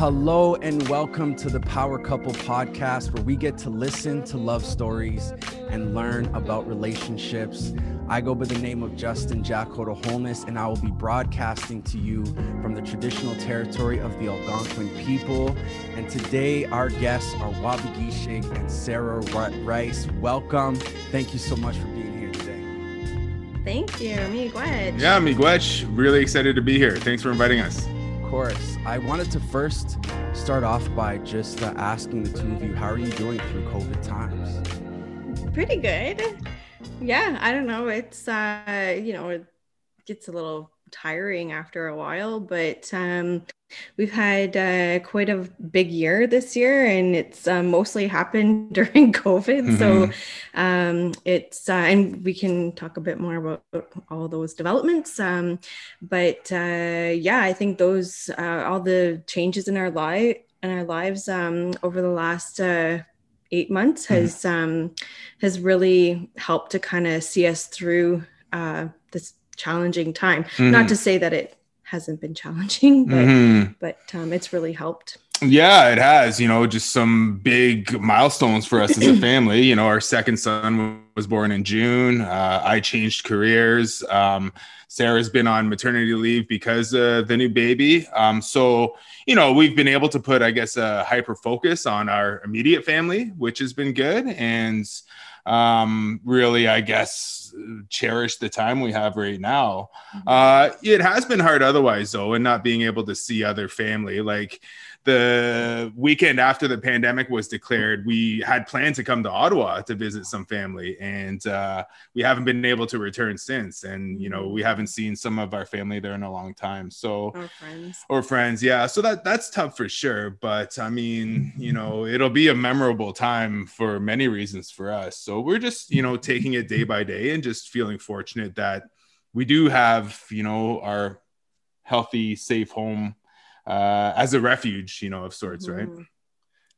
Hello and welcome to the Power Couple podcast, where we get to listen to love stories and learn about relationships. I go by the name of Justin Jacoto Holness, and I will be broadcasting to you from the traditional territory of the Algonquin people. And today, our guests are Waubgeshig and Sarah Rice. Welcome. Thank you so much for being here today. Thank you, Miigwech. Yeah, Miigwech. Really excited to be here. Thanks for inviting us course. I wanted to first start off by just uh, asking the two of you, how are you doing through COVID times? Pretty good. Yeah, I don't know. It's, uh, you know, it gets a little tiring after a while, but um, We've had uh, quite a big year this year, and it's uh, mostly happened during COVID. Mm-hmm. So um, it's, uh, and we can talk a bit more about all those developments. Um, but uh, yeah, I think those, uh, all the changes in our life, in our lives um, over the last uh, eight months mm-hmm. has um, has really helped to kind of see us through this challenging time. Mm-hmm. Not to say that it hasn't been challenging, but mm-hmm. but um, it's really helped. Yeah, it has. You know, just some big milestones for us as a family. You know, our second son was born in June. Uh, I changed careers. Um, Sarah's been on maternity leave because of the new baby. Um, so, you know, we've been able to put, I guess, a hyper focus on our immediate family, which has been good. And um, really, I guess, cherish the time we have right now. Mm-hmm. Uh, it has been hard otherwise, though, and not being able to see other family. Like, the weekend after the pandemic was declared, we had planned to come to Ottawa to visit some family, and uh, we haven't been able to return since. And you know, we haven't seen some of our family there in a long time. So or friends, or friends, yeah. So that that's tough for sure. But I mean, you know, it'll be a memorable time for many reasons for us. So we're just you know taking it day by day and just feeling fortunate that we do have you know our healthy, safe home uh, as a refuge, you know, of sorts, right? Mm-hmm.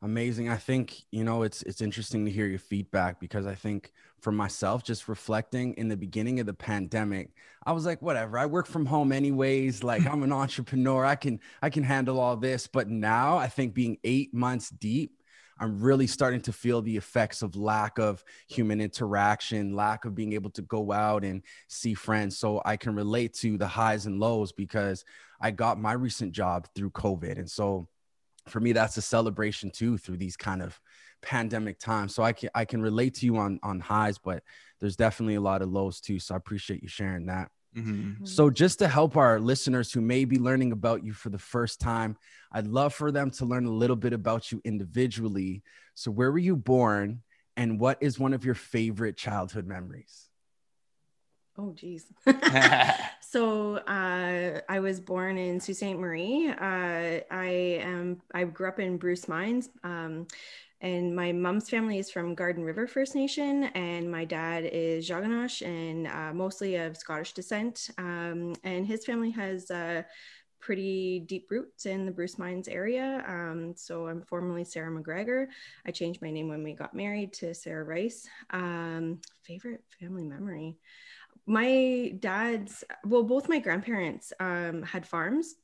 Amazing. I think, you know, it's it's interesting to hear your feedback because I think for myself, just reflecting in the beginning of the pandemic, I was like, whatever, I work from home anyways. Like I'm an entrepreneur. I can I can handle all this. But now I think being eight months deep, I'm really starting to feel the effects of lack of human interaction, lack of being able to go out and see friends. So I can relate to the highs and lows because I got my recent job through COVID. And so for me, that's a celebration too through these kind of pandemic times. So I can I can relate to you on on highs, but there's definitely a lot of lows too. So I appreciate you sharing that. Mm-hmm. So, just to help our listeners who may be learning about you for the first time, I'd love for them to learn a little bit about you individually. So, where were you born, and what is one of your favorite childhood memories? Oh, geez. so uh, I was born in Sault Ste. Marie. Uh, I am. I grew up in Bruce Mines. Um, and my mom's family is from Garden River First Nation, and my dad is Zhaaganaash and uh, mostly of Scottish descent. Um, and his family has uh, pretty deep roots in the Bruce Mines area. Um, so I'm formerly Sarah McGregor. I changed my name when we got married to Sarah Rice. Um, favorite family memory my dad's well both my grandparents um, had farms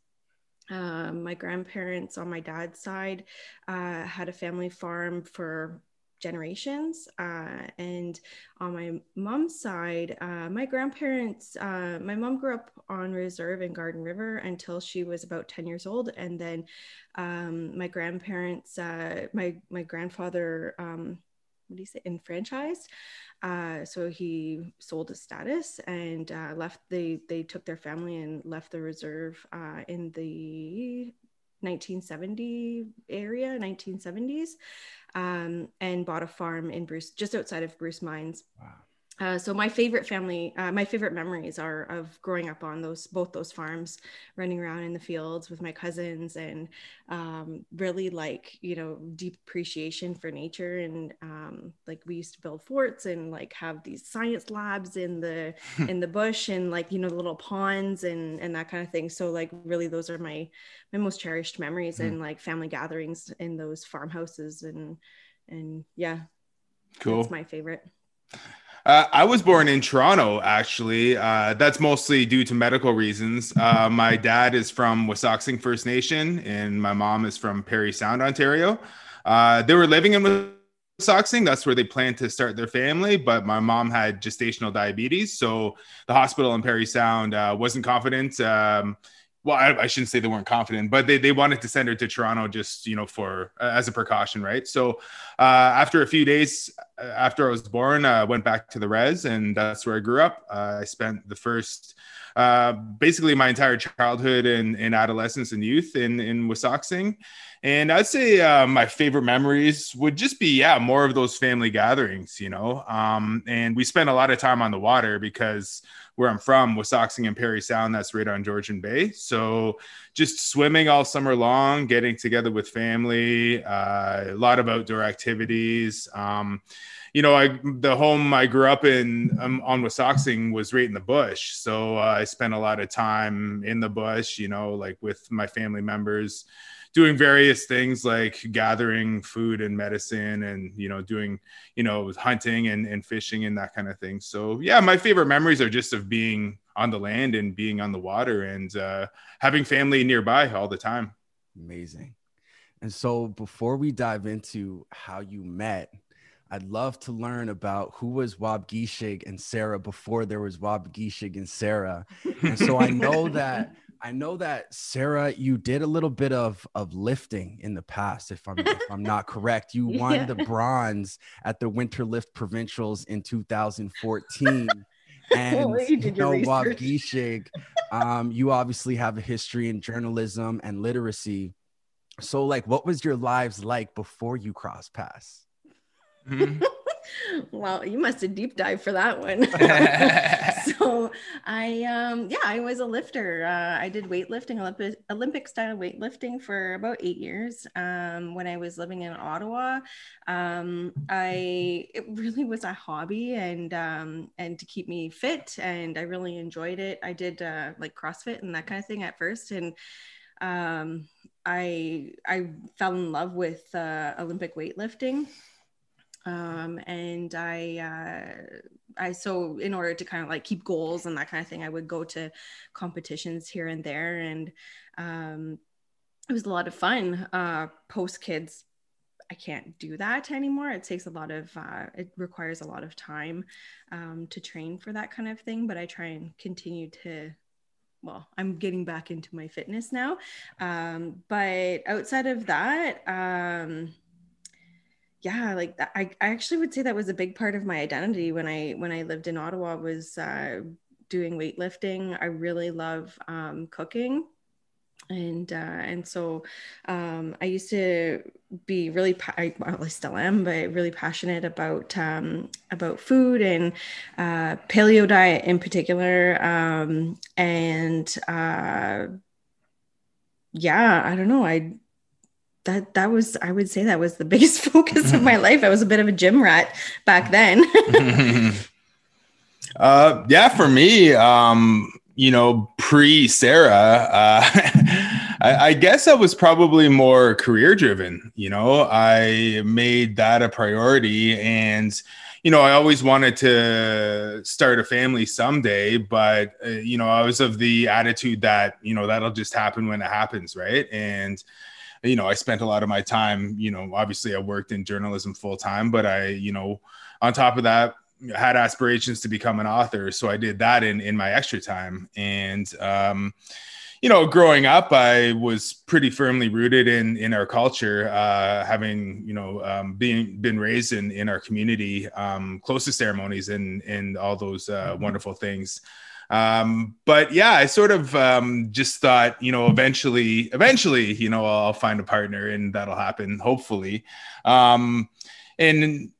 um, my grandparents on my dad's side uh, had a family farm for generations uh, and on my mom's side uh, my grandparents uh, my mom grew up on reserve in garden river until she was about 10 years old and then um, my grandparents uh, my my grandfather um, what do you say enfranchised uh, so he sold his status and uh, left. They they took their family and left the reserve uh, in the 1970 area, 1970s, um, and bought a farm in Bruce, just outside of Bruce Mines. Wow. Uh, so my favorite family, uh, my favorite memories are of growing up on those both those farms, running around in the fields with my cousins, and um, really like you know deep appreciation for nature. And um, like we used to build forts and like have these science labs in the in the bush and like you know little ponds and and that kind of thing. So like really those are my my most cherished memories mm. and like family gatherings in those farmhouses and and yeah, cool. That's my favorite. Uh, I was born in Toronto, actually. Uh, that's mostly due to medical reasons. Uh, my dad is from Wasauksing First Nation, and my mom is from Parry Sound, Ontario. Uh, they were living in Wasauksing. That's where they planned to start their family, but my mom had gestational diabetes, so the hospital in Parry Sound uh, wasn't confident. Um, well, I, I, shouldn't say they weren't confident, but they, they wanted to send her to Toronto just, you know, for uh, as a precaution, right? So uh, after a few days uh, after I was born, I uh, went back to the res, and that's where I grew up. Uh, I spent the first, uh, basically my entire childhood and, and adolescence and youth in in Wasauksing. And I'd say my favorite memories would just be, yeah, more of those family gatherings, you know. Um, and we spent a lot of time on the water because where I'm from, Wasauksing and Parry Sound, that's right on Georgian Bay. So just swimming all summer long, getting together with family, uh, a lot of outdoor activities. Um, you know, I the home I grew up in um, on Wasauksing was right in the bush, so uh, I spent a lot of time in the bush. You know, like with my family members doing various things like gathering food and medicine and you know doing you know hunting and, and fishing and that kind of thing. So yeah my favorite memories are just of being on the land and being on the water and uh, having family nearby all the time. Amazing. And so before we dive into how you met I'd love to learn about who was Waubgeshig and Sarah before there was Waubgeshig and Sarah. And so I know that I know that Sarah, you did a little bit of of lifting in the past, if I'm if I'm not correct. You won yeah. the bronze at the Winter Lift Provincials in 2014. and well, you, did you know, Waubgeshig, um, you obviously have a history in journalism and literacy. So, like, what was your lives like before you crossed paths? Mm-hmm. Well, you must have deep dive for that one. so I, um, yeah, I was a lifter. Uh, I did weightlifting, Olympic, Olympic style weightlifting for about eight years. Um, when I was living in Ottawa, um, I, it really was a hobby and, um, and to keep me fit. And I really enjoyed it. I did, uh, like CrossFit and that kind of thing at first. And, um, I, I fell in love with, uh, Olympic weightlifting um, and I, uh, I so in order to kind of like keep goals and that kind of thing, I would go to competitions here and there, and um, it was a lot of fun. Uh, post kids, I can't do that anymore. It takes a lot of, uh, it requires a lot of time um, to train for that kind of thing. But I try and continue to well, I'm getting back into my fitness now. Um, but outside of that, um, yeah like that, I, I actually would say that was a big part of my identity when i when i lived in ottawa was uh, doing weightlifting i really love um, cooking and uh, and so um, I used to be really pa- I, well, I still am, but really passionate about um, about food and uh, paleo diet in particular. Um, and uh, yeah, I don't know. I that that was I would say that was the biggest focus of my life. I was a bit of a gym rat back then. uh, yeah, for me, um, you know, pre Sarah, uh, I, I, guess I was probably more career driven. You know, I made that a priority, and you know, I always wanted to start a family someday, but uh, you know, I was of the attitude that you know that'll just happen when it happens, right? And you know, I spent a lot of my time, you know, obviously I worked in journalism full time, but I, you know, on top of that, had aspirations to become an author. So I did that in, in my extra time. And, um, you know, growing up, I was pretty firmly rooted in in our culture, uh, having you know um, being been raised in in our community, um, close to ceremonies and and all those uh, mm-hmm. wonderful things. Um, but yeah, I sort of um, just thought, you know, eventually, eventually, you know, I'll find a partner and that'll happen, hopefully. Um, and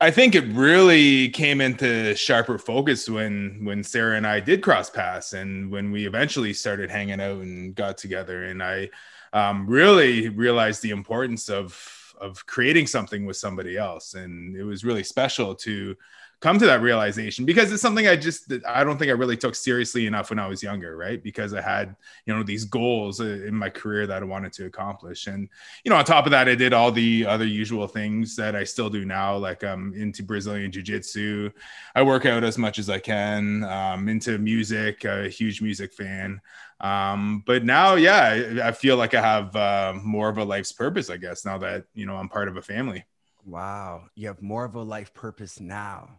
I think it really came into sharper focus when when Sarah and I did cross paths and when we eventually started hanging out and got together. And I um, really realized the importance of of creating something with somebody else, and it was really special to come to that realization because it's something I just I don't think I really took seriously enough when I was younger, right? Because I had you know these goals uh, in my career that I wanted to accomplish, and you know on top of that, I did all the other usual things that I still do now, like I'm into Brazilian Jiu Jitsu. I work out as much as I can. Um, into music, a huge music fan. Um, but now, yeah, I, I feel like I have uh, more of a life's purpose, I guess, now that you know I'm part of a family. Wow, you have more of a life purpose now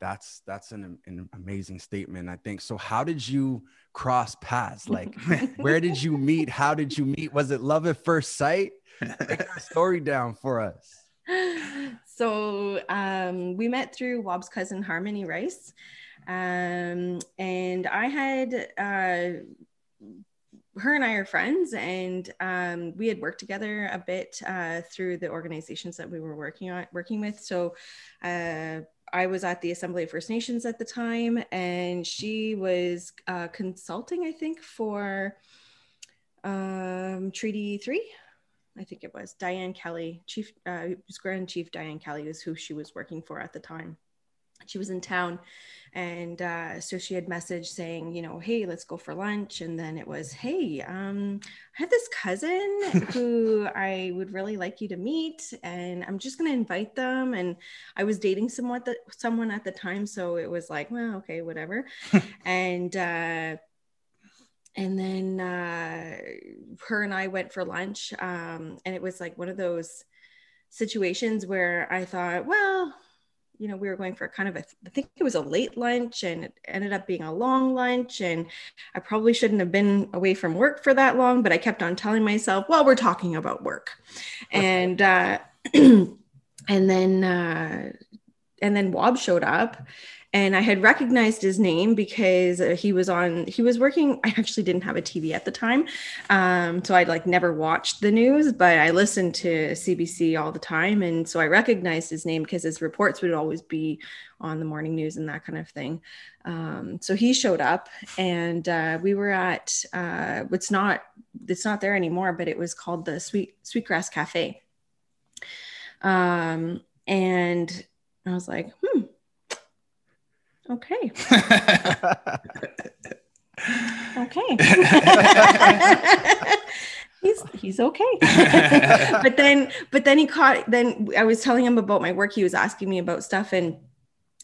that's that's an, an amazing statement i think. So how did you cross paths? Like where did you meet? How did you meet? Was it love at first sight? A story down for us. So um, we met through Waub's cousin harmony rice um, and i had uh, her and I are friends, and um, we had worked together a bit uh, through the organizations that we were working on, working with. So, uh, I was at the Assembly of First Nations at the time, and she was uh, consulting, I think, for um, Treaty Three. I think it was Diane Kelly, Chief, uh, Grand Chief Diane Kelly was who she was working for at the time. She was in town, and uh, so she had messaged saying you know hey let's go for lunch and then it was hey um, i have this cousin who i would really like you to meet and i'm just going to invite them and i was dating somewhat the, someone at the time so it was like well okay whatever. And uh, and then uh, her and i went for lunch um, and it was like one of those situations where i thought well you know, we were going for kind of a, I think it was a late lunch and it ended up being a long lunch. And I probably shouldn't have been away from work for that long, but I kept on telling myself, well, we're talking about work. And, uh, and then, uh, and then Waub showed up and I had recognized his name because he was on he was working I actually didn't have a TV at the time um, so I'd like never watched the news but I listened to CBC all the time. And so I recognized his name because his reports would always be on the morning news and that kind of thing. Um, so he showed up and uh, we were at uh, it's not it's not there anymore but it was called the Sweet Sweetgrass Cafe. Um, and I was like hmm Okay. okay. he's he's okay. but then but then he caught then I was telling him about my work. He was asking me about stuff and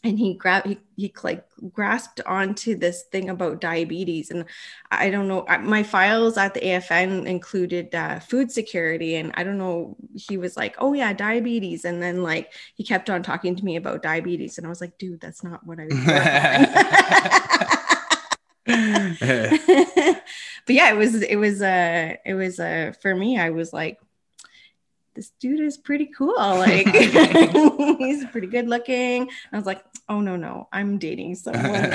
and he grabbed he, he like grasped onto this thing about diabetes and i don't know my files at the afn included uh, food security and i don't know he was like oh yeah diabetes and then like he kept on talking to me about diabetes and i was like dude that's not what i was but yeah it was it was uh it was uh for me i was like this dude is pretty cool. Like he's pretty good looking. I was like, oh no, no, I'm dating someone.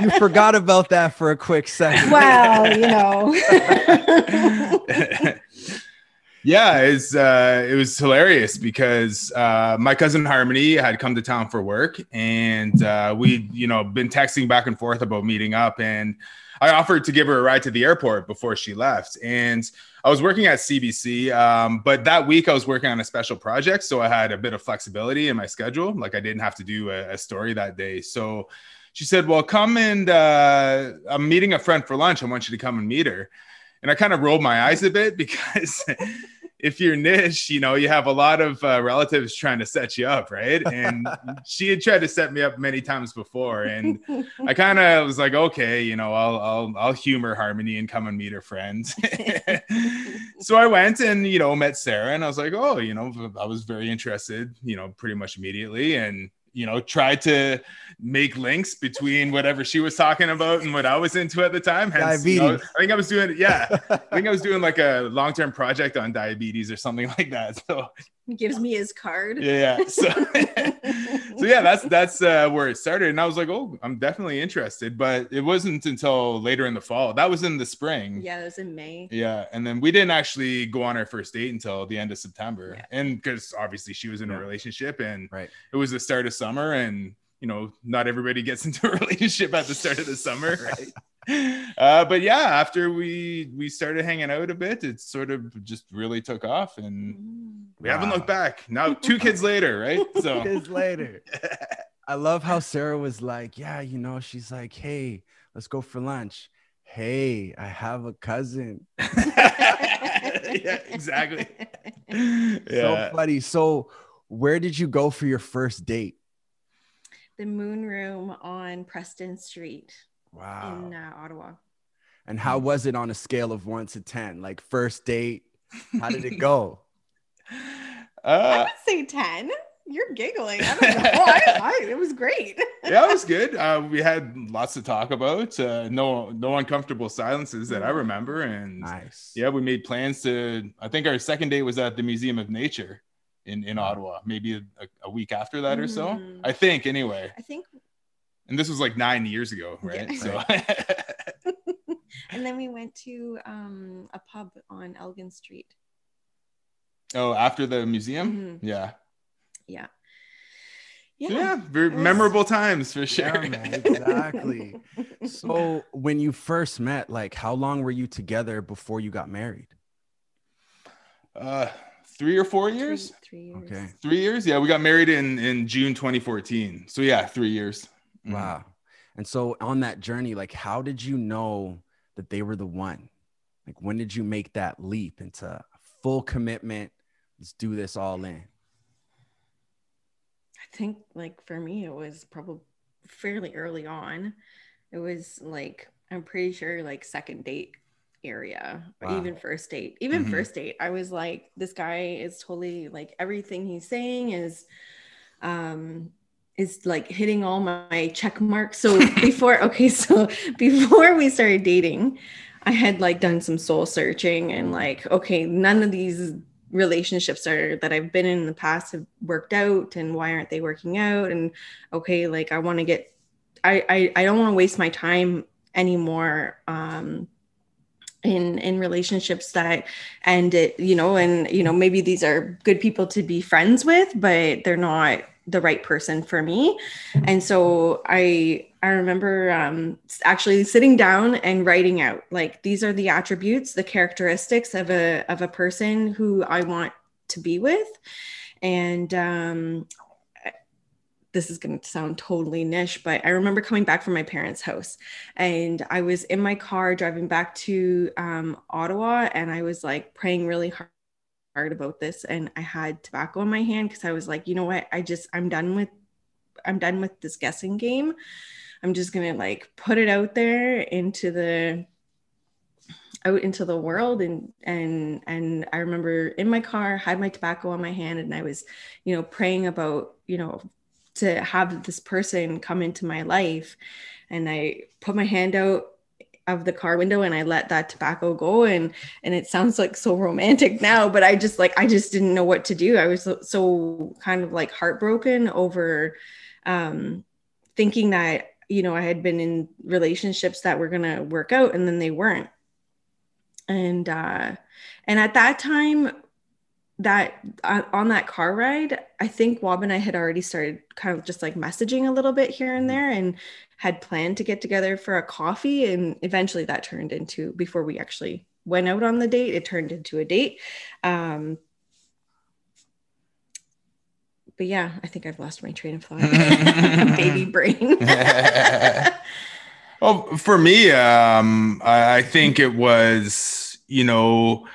you forgot about that for a quick second. Well, you know. yeah, it's uh, it was hilarious because uh, my cousin Harmony had come to town for work, and uh, we, you know, been texting back and forth about meeting up, and I offered to give her a ride to the airport before she left, and I was working at CBC, um, but that week I was working on a special project, so I had a bit of flexibility in my schedule. Like I didn't have to do a, a story that day. So she said, "Well, come and uh, I'm meeting a friend for lunch. I want you to come and meet her." And I kind of rolled my eyes a bit because if you're Nish, you know, you have a lot of uh, relatives trying to set you up, right? And she had tried to set me up many times before, and I kind of was like, okay, you know, I'll I'll I'll humor Harmony and come and meet her friends. so I went and you know met Sarah, and I was like, oh, you know, I was very interested, you know, pretty much immediately, and you know, tried to make links between whatever she was talking about and what I was into at the time. Hence, diabetes. You know, I think I was doing, yeah, I think I was doing like a long term project on diabetes or something like that. So he gives me his card. Yeah. So, so yeah, that's that's uh, where it started, and I was like, oh, I'm definitely interested. But it wasn't until later in the fall. That was in the spring. Yeah, it was in May. Yeah, and then we didn't actually go on our first date until the end of September, yeah. and because obviously she was in yeah. a relationship, and right. it was the start of summer, and you know, not everybody gets into a relationship at the start of the summer, right? Uh, but yeah, after we we started hanging out a bit, it sort of just really took off, and we wow. haven't looked back. Now, two kids later, right? So kids later. I love how Sarah was like, yeah, you know, she's like, hey, let's go for lunch. Hey, I have a cousin. yeah, exactly. Yeah. So funny. So, where did you go for your first date? The Moon Room on Preston Street. Wow. In uh, Ottawa. And how was it on a scale of one to 10? Like first date, how did it go? Uh, I would say 10. You're giggling. I don't know. I, I, it was great. yeah, it was good. Uh, we had lots to talk about. Uh, no, no uncomfortable silences that I mm-hmm. remember. And nice. Yeah, we made plans to. I think our second date was at the Museum of Nature in in Ottawa. Maybe a, a week after that mm. or so. Mm. I think. Anyway. I think and this was like nine years ago, right? Yeah. So. and then we went to um, a pub on Elgin Street. Oh, after the museum? Mm-hmm. Yeah. Yeah. Yeah, yeah very was... memorable times for sure. Yeah, man, exactly. so, when you first met, like, how long were you together before you got married? Uh, three or four years. Three, three years. Okay. Three years. Yeah, we got married in in June 2014. So yeah, three years. Mm-hmm. Wow. And so on that journey, like how did you know that they were the one? Like when did you make that leap into full commitment? Let's do this all in. I think like for me it was probably fairly early on. It was like I'm pretty sure like second date area or wow. even first date. Even mm-hmm. first date, I was like this guy is totally like everything he's saying is um is like hitting all my check marks. So before, okay, so before we started dating, I had like done some soul searching and like, okay, none of these relationships are that I've been in in the past have worked out and why aren't they working out? And okay, like I want to get, I, I, I don't want to waste my time anymore. Um, in in relationships that end it you know and you know maybe these are good people to be friends with but they're not the right person for me. And so i i remember um, actually sitting down and writing out like these are the attributes the characteristics of a of a person who i want to be with. And um, this is going to sound totally Nish, but I remember coming back from my parents' house and I was in my car driving back to um, Ottawa and I was like praying really hard hard about this and I had tobacco in my hand because I was like, you know what? I just I'm done with I'm done with this guessing game. I'm just gonna like put it out there into the out into the world and and and I remember in my car had my tobacco on my hand and I was you know praying about you know to have this person come into my life and I put my hand out of the car window and I let that tobacco go. And and it sounds like so romantic now but I just like I just didn't know what to do. I was so, so kind of like heartbroken over um thinking that you know I had been in relationships that were going to work out and then they weren't. And uh and at that time that uh, on that car ride, I think Waub and I had already started kind of just like messaging a little bit here and mm-hmm. there. And had planned to get together for a coffee. And eventually that turned into, before we actually went out on the date, it turned into a date. Um, but yeah, I think I've lost my train of thought. Baby brain. well, for me, um, I think it was, you know,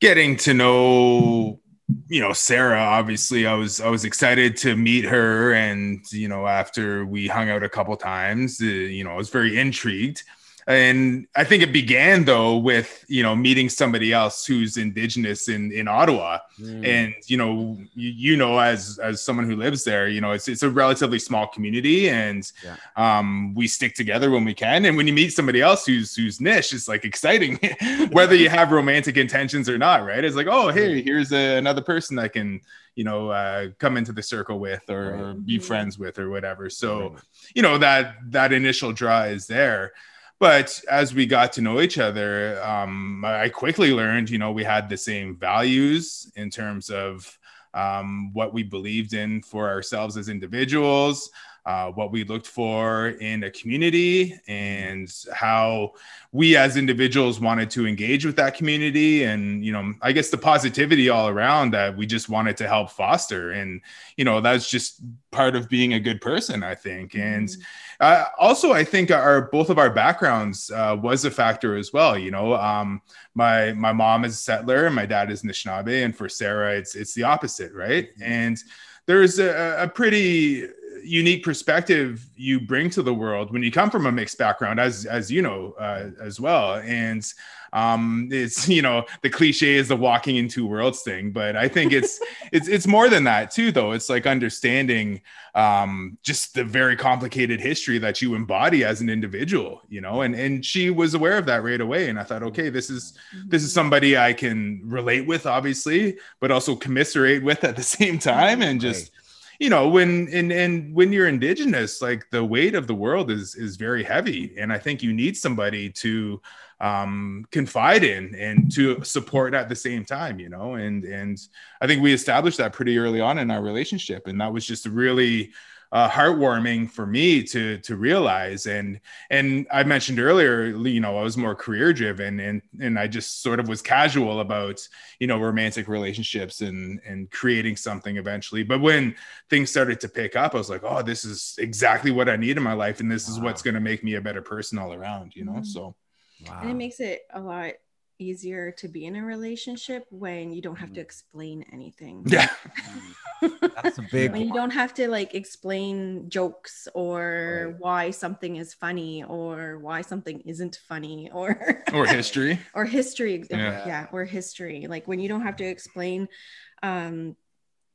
getting to know you know sarah obviously i was i was excited to meet her and you know after we hung out a couple times uh, you know i was very intrigued and I think it began though with you know meeting somebody else who's indigenous in in Ottawa, mm. and you know you, you, know as as someone who lives there, you know it's it's a relatively small community, and yeah. um, we stick together when we can. And when you meet somebody else who's who's Nish, it's like exciting, whether you have romantic intentions or not, right? It's like oh hey, here's a, another person I can you know uh, come into the circle with or, or be mm-hmm. friends with or whatever. So you know that that initial draw is there but as we got to know each other um, i quickly learned you know we had the same values in terms of um, what we believed in for ourselves as individuals uh, what we looked for in a community and how we as individuals wanted to engage with that community and you know i guess the positivity all around that we just wanted to help foster and you know that's just part of being a good person i think and mm-hmm. uh, also i think our both of our backgrounds uh, was a factor as well you know um, my my mom is a settler and my dad is Anishinaabe and for sarah it's it's the opposite right mm-hmm. and there's a, a pretty unique perspective you bring to the world when you come from a mixed background, as as you know uh, as well. And um, it's you know the cliche is the walking in two worlds thing, but I think it's it's it's more than that too. Though it's like understanding um, just the very complicated history that you embody as an individual, you know. And and she was aware of that right away, and I thought, okay, this is this is somebody I can relate with, obviously, but also commiserate with at the same time, and just. Right you know when and and when you're indigenous like the weight of the world is is very heavy and i think you need somebody to um, confide in and to support at the same time you know and and i think we established that pretty early on in our relationship and that was just really uh, heartwarming for me to to realize and and I mentioned earlier you know I was more career driven and and I just sort of was casual about you know romantic relationships and and creating something eventually but when things started to pick up I was like oh this is exactly what I need in my life and this wow. is what's going to make me a better person all around you know mm-hmm. so wow. and it makes it a lot easier to be in a relationship when you don't have to mm. explain anything. Yeah. That's a big when you don't have to like explain jokes or right. why something is funny or why something isn't funny or or history. or history. Yeah. yeah. Or history. Like when you don't have to explain um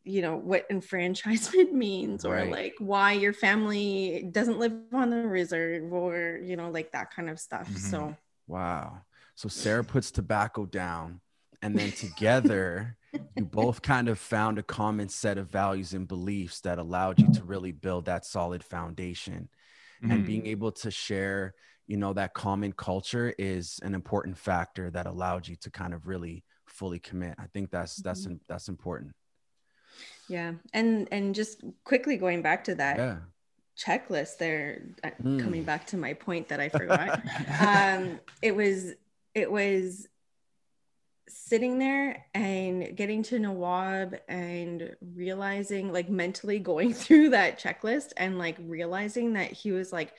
you know what enfranchisement means or right. like why your family doesn't live on the reserve or you know like that kind of stuff mm-hmm. so wow so Sarah puts tobacco down, and then together, you both kind of found a common set of values and beliefs that allowed you to really build that solid foundation. Mm-hmm. And being able to share, you know, that common culture is an important factor that allowed you to kind of really fully commit. I think that's that's mm-hmm. that's important. Yeah, and and just quickly going back to that. Yeah checklist there mm. coming back to my point that i forgot um it was it was sitting there and getting to Nawab and realizing, like, mentally going through that checklist and like realizing that he was like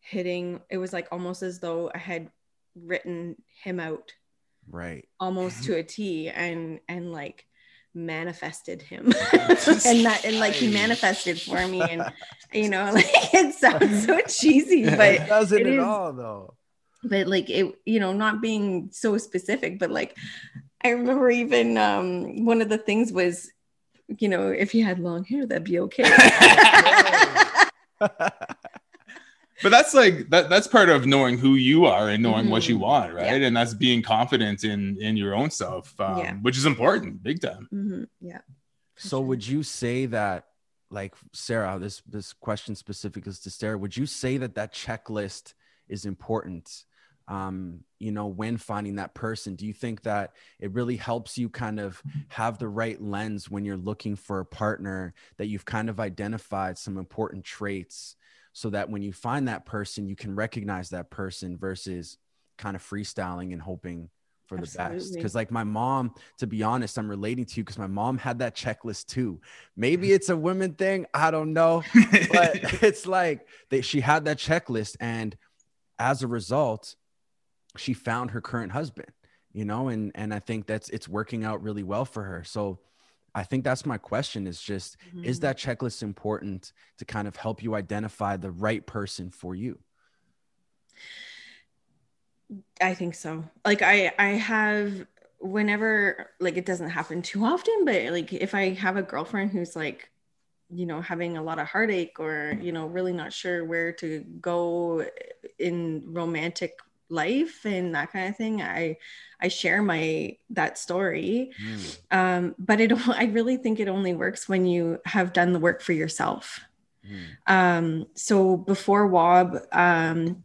hitting, it was like almost as though I had written him out. Right. Almost to a T and, and like, manifested him. And that and like he manifested for me and you know like it sounds so cheesy but it doesn't it at is, all though. But like it you know not being so specific but like i remember even um one of the things was you know if you had long hair that'd be okay but that's like that that's part of knowing who you are and knowing mm-hmm. what you mm-hmm. want right yeah. and that's being confident in in your own self um, yeah. which is important big time mm-hmm. yeah so sure. would you say that like sarah this this question specific is to sarah would you say that that checklist is important um, you know, when finding that person? Do you think that it really helps you kind of have the right lens when you're looking for a partner that you've kind of identified some important traits so that when you find that person, you can recognize that person versus kind of freestyling and hoping for the Absolutely. best because like my mom to be honest i'm relating to you because my mom had that checklist too. Maybe mm-hmm. it's a women thing i don't know but it's like that she had that checklist and as a result she found her current husband you know and and i think that's it's working out really well for her. So i think that's my question is just mm-hmm. is that checklist important to kind of help you identify the right person for you i think so like i i have whenever like it doesn't happen too often but like if i have a girlfriend who's like you know having a lot of heartache or you know really not sure where to go in romantic life and that kind of thing i i share my that story mm. um, but it i really think it only works when you have done the work for yourself mm. um, so before Waub um,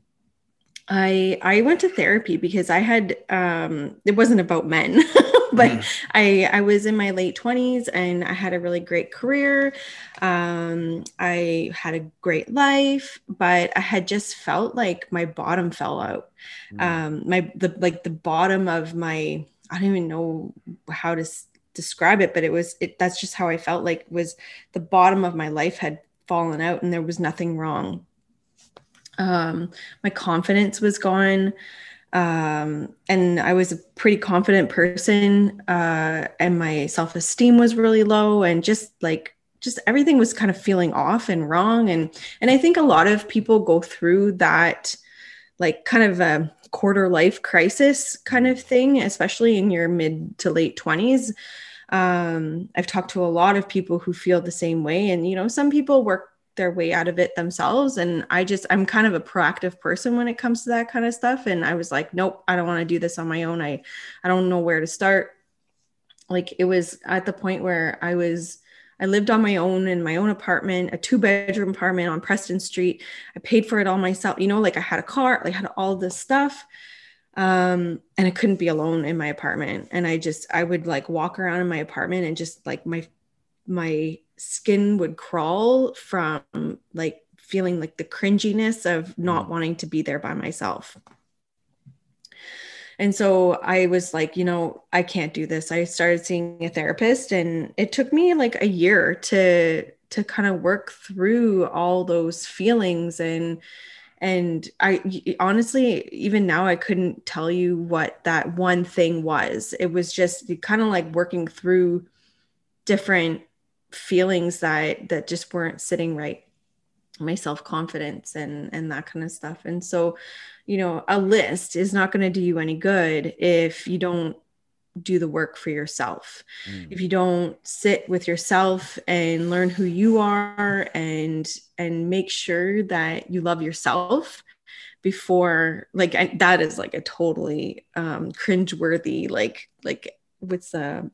i i went to therapy because i had um, it wasn't about men but mm. I I was in my late 20s and I had a really great career. Um, I had a great life, but I had just felt like my bottom fell out. Mm. Um, my the like the bottom of my I don't even know how to s- describe it, but it was it that's just how I felt like was the bottom of my life had fallen out and there was nothing wrong. Um, my confidence was gone um, and I was a pretty confident person, uh, and my self esteem was really low, and just like just everything was kind of feeling off and wrong, and and I think a lot of people go through that, like kind of a quarter life crisis kind of thing, especially in your mid to late twenties. Um, I've talked to a lot of people who feel the same way, and you know, some people work their way out of it themselves. And i just i'm kind of a proactive person when it comes to that kind of stuff. And i was like nope i don't want to do this on my own. I i don't know where to start. Like it was at the point where i was i lived on my own in my own apartment a two bedroom apartment on preston street. I paid for it all myself you know like i had a car I had all this stuff um and i couldn't be alone in my apartment. And i just i would like walk around in my apartment and just like my my skin would crawl from like feeling like the cringiness of not mm. wanting to be there by myself. And so I was like, you know, I can't do this. I started seeing a therapist and it took me like a year to to kind of work through all those feelings and and I honestly even now I couldn't tell you what that one thing was. It was just kind of like working through different feelings that that just weren't sitting right. My self-confidence and and that kind of stuff. And so you know a list is not going to do you any good if you don't do the work for yourself. Mm. if you don't sit with yourself and learn who you are and and make sure that you love yourself before like I, that is like a totally um cringeworthy like like what's the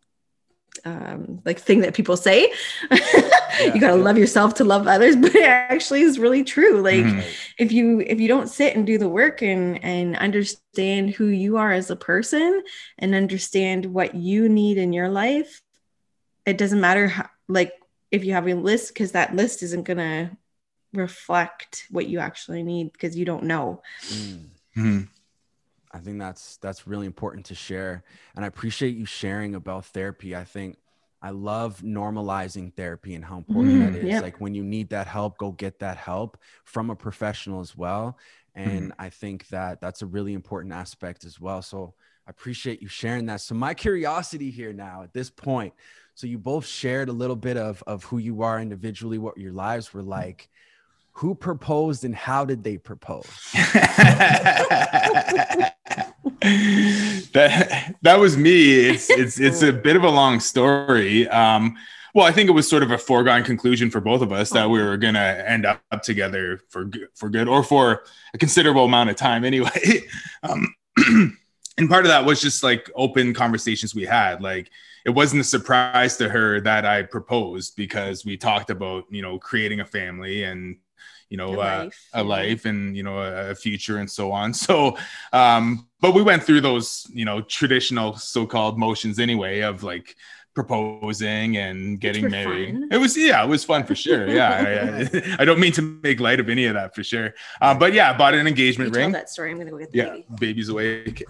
um, like thing that people say. Yeah, you gotta love yourself to love others, but it actually is really true. Like mm-hmm. if you if you don't sit and do the work and and understand who you are as a person and understand what you need in your life, it doesn't matter how like if you have a list because that list isn't gonna reflect what you actually need because you don't know. Mm-hmm. I think that's that's really important to share. And I appreciate you sharing about therapy. I think I love normalizing therapy and how important mm, that is. Yeah. Like when you need that help, go get that help from a professional as well. And mm. I think that that's a really important aspect as well. So I appreciate you sharing that. So my curiosity here now at this point, so you both shared a little bit of of who you are individually, what your lives were like who proposed and how did they propose? that that was me. It's it's it's a bit of a long story. Um, well, I think it was sort of a foregone conclusion for both of us that we were gonna end up together for for good or for a considerable amount of time anyway. Um, and part of that was just like open conversations we had. Like it wasn't a surprise to her that I proposed because we talked about you know creating a family and you know, a uh, life, a life and, you know, a, a, future and so on. So, um, but we went through those, you know, traditional so-called motions anyway of like proposing and getting married. Fun. It was, yeah, it was fun for sure. Yeah. I, I, don't mean to make light of any of that for sure. Um, but yeah, bought an engagement ring. that story. I'm going to go get the yeah, baby. Baby's awake.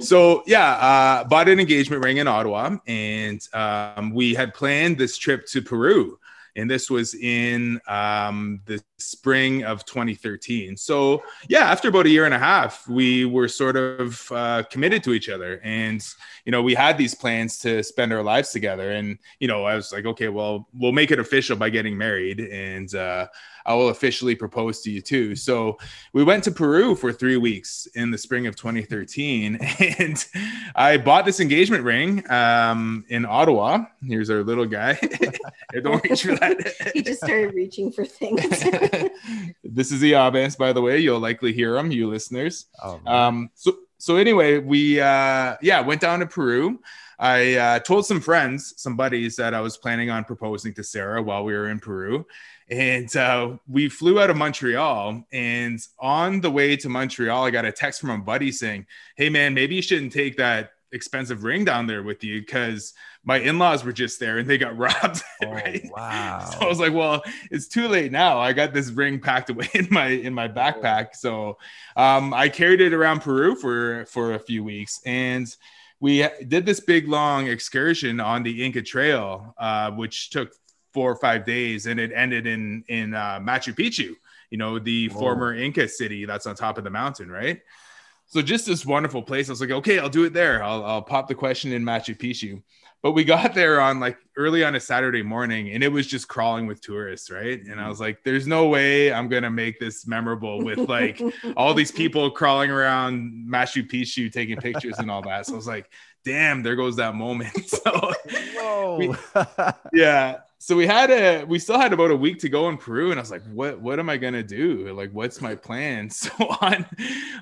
so yeah, uh, bought an engagement ring in Ottawa and um, we had planned this trip to Peru and this was in um, the spring of 2013. So yeah, after about a year and a half, we were sort of uh, committed to each other, and you know we had these plans to spend our lives together. And you know I was like, okay, well we'll make it official by getting married, and uh, I will officially propose to you too. So we went to Peru for three weeks in the spring of 2013, and I bought this engagement ring um, in Ottawa. Here's our little guy. Don't reach for that. he just started reaching for things. this is the Abens, by the way. You'll likely hear him, you listeners. Oh, um, so so anyway, we uh, yeah went down to Peru. I uh, told some friends, some buddies, that I was planning on proposing to Sarah while we were in Peru. And uh, we flew out of Montreal. And on the way to Montreal, I got a text from a buddy saying, Hey, man, maybe you shouldn't take that expensive ring down there with you because my in-laws were just there and they got robbed. Oh, right? Wow. So I was like, well, it's too late now. I got this ring packed away in my in my backpack. So um, I carried it around Peru for for a few weeks and we did this big long excursion on the Inca Trail, uh, which took four or five days, and it ended in in uh, Machu Picchu. You know, the former Inca city that's on top of the mountain, right? So just this wonderful place. I was like, okay, I'll do it there. I'll, I'll pop the question in Machu Picchu. But we got there on like early on a Saturday morning and it was just crawling with tourists, right? And I was like, there's no way I'm going to make this memorable with like all these people crawling around Machu Picchu taking pictures and all that. So I was like, damn, there goes that moment. So, we, yeah. So we had a we still had about a week to go in Peru and I was like what what am I going to do? Like what's my plan? So on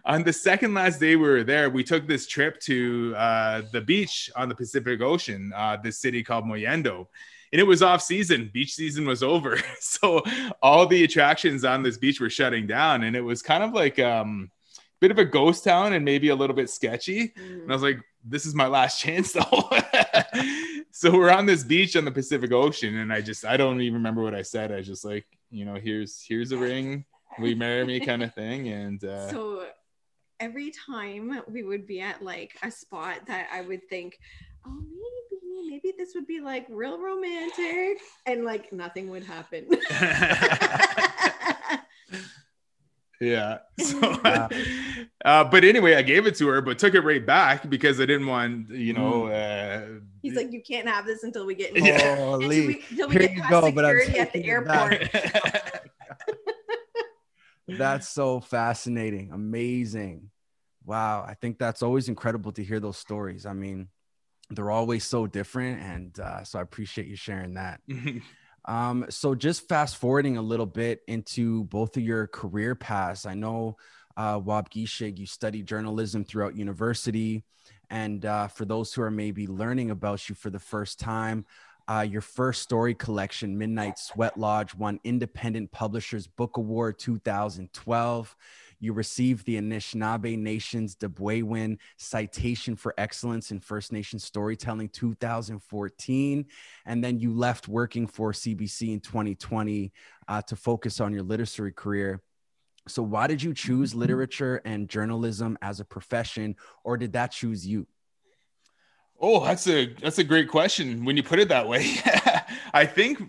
on the second last day we were there we took this trip to uh, the beach on the Pacific Ocean uh, this city called Mollendo and it was off season. Beach season was over. So all the attractions on this beach were shutting down and it was kind of like um bit of a ghost town and maybe a little bit sketchy. Mm. and I was like this is my last chance though so we're on this beach on the Pacific Ocean, and I just I don't even remember what I said. I just like you know here's here's a ring, we marry me kind of thing, and uh, so every time we would be at like a spot that I would think, oh maybe maybe this would be like real romantic, and like nothing would happen. Yeah. So, uh, but anyway, I gave it to her, but took it right back because I didn't want, you know. Mm. Uh, He's like, you can't have this until we get. Yeah. Oh, we, until we Here get you go, but I'm at the airport. that's so fascinating, amazing. Wow, I think that's always incredible to hear those stories. I mean, they're always so different, and uh, so I appreciate you sharing that. Um, so just fast forwarding a little bit into both of your career paths. I know uh, Waubgeshig, you studied journalism throughout university. And uh, for those who are maybe learning about you for the first time, uh, your first story collection, Midnight Sweat Lodge, won Independent Publishers Book Award 2012. You received the Anishinaabe Nation's Debwewin Citation for Excellence in First Nation Storytelling 2014. And then you left working for CBC in 2020 uh, to focus on your literary career. So, why did you choose literature and journalism as a profession, or did that choose you? Oh, that's a that's a great question when you put it that way. I think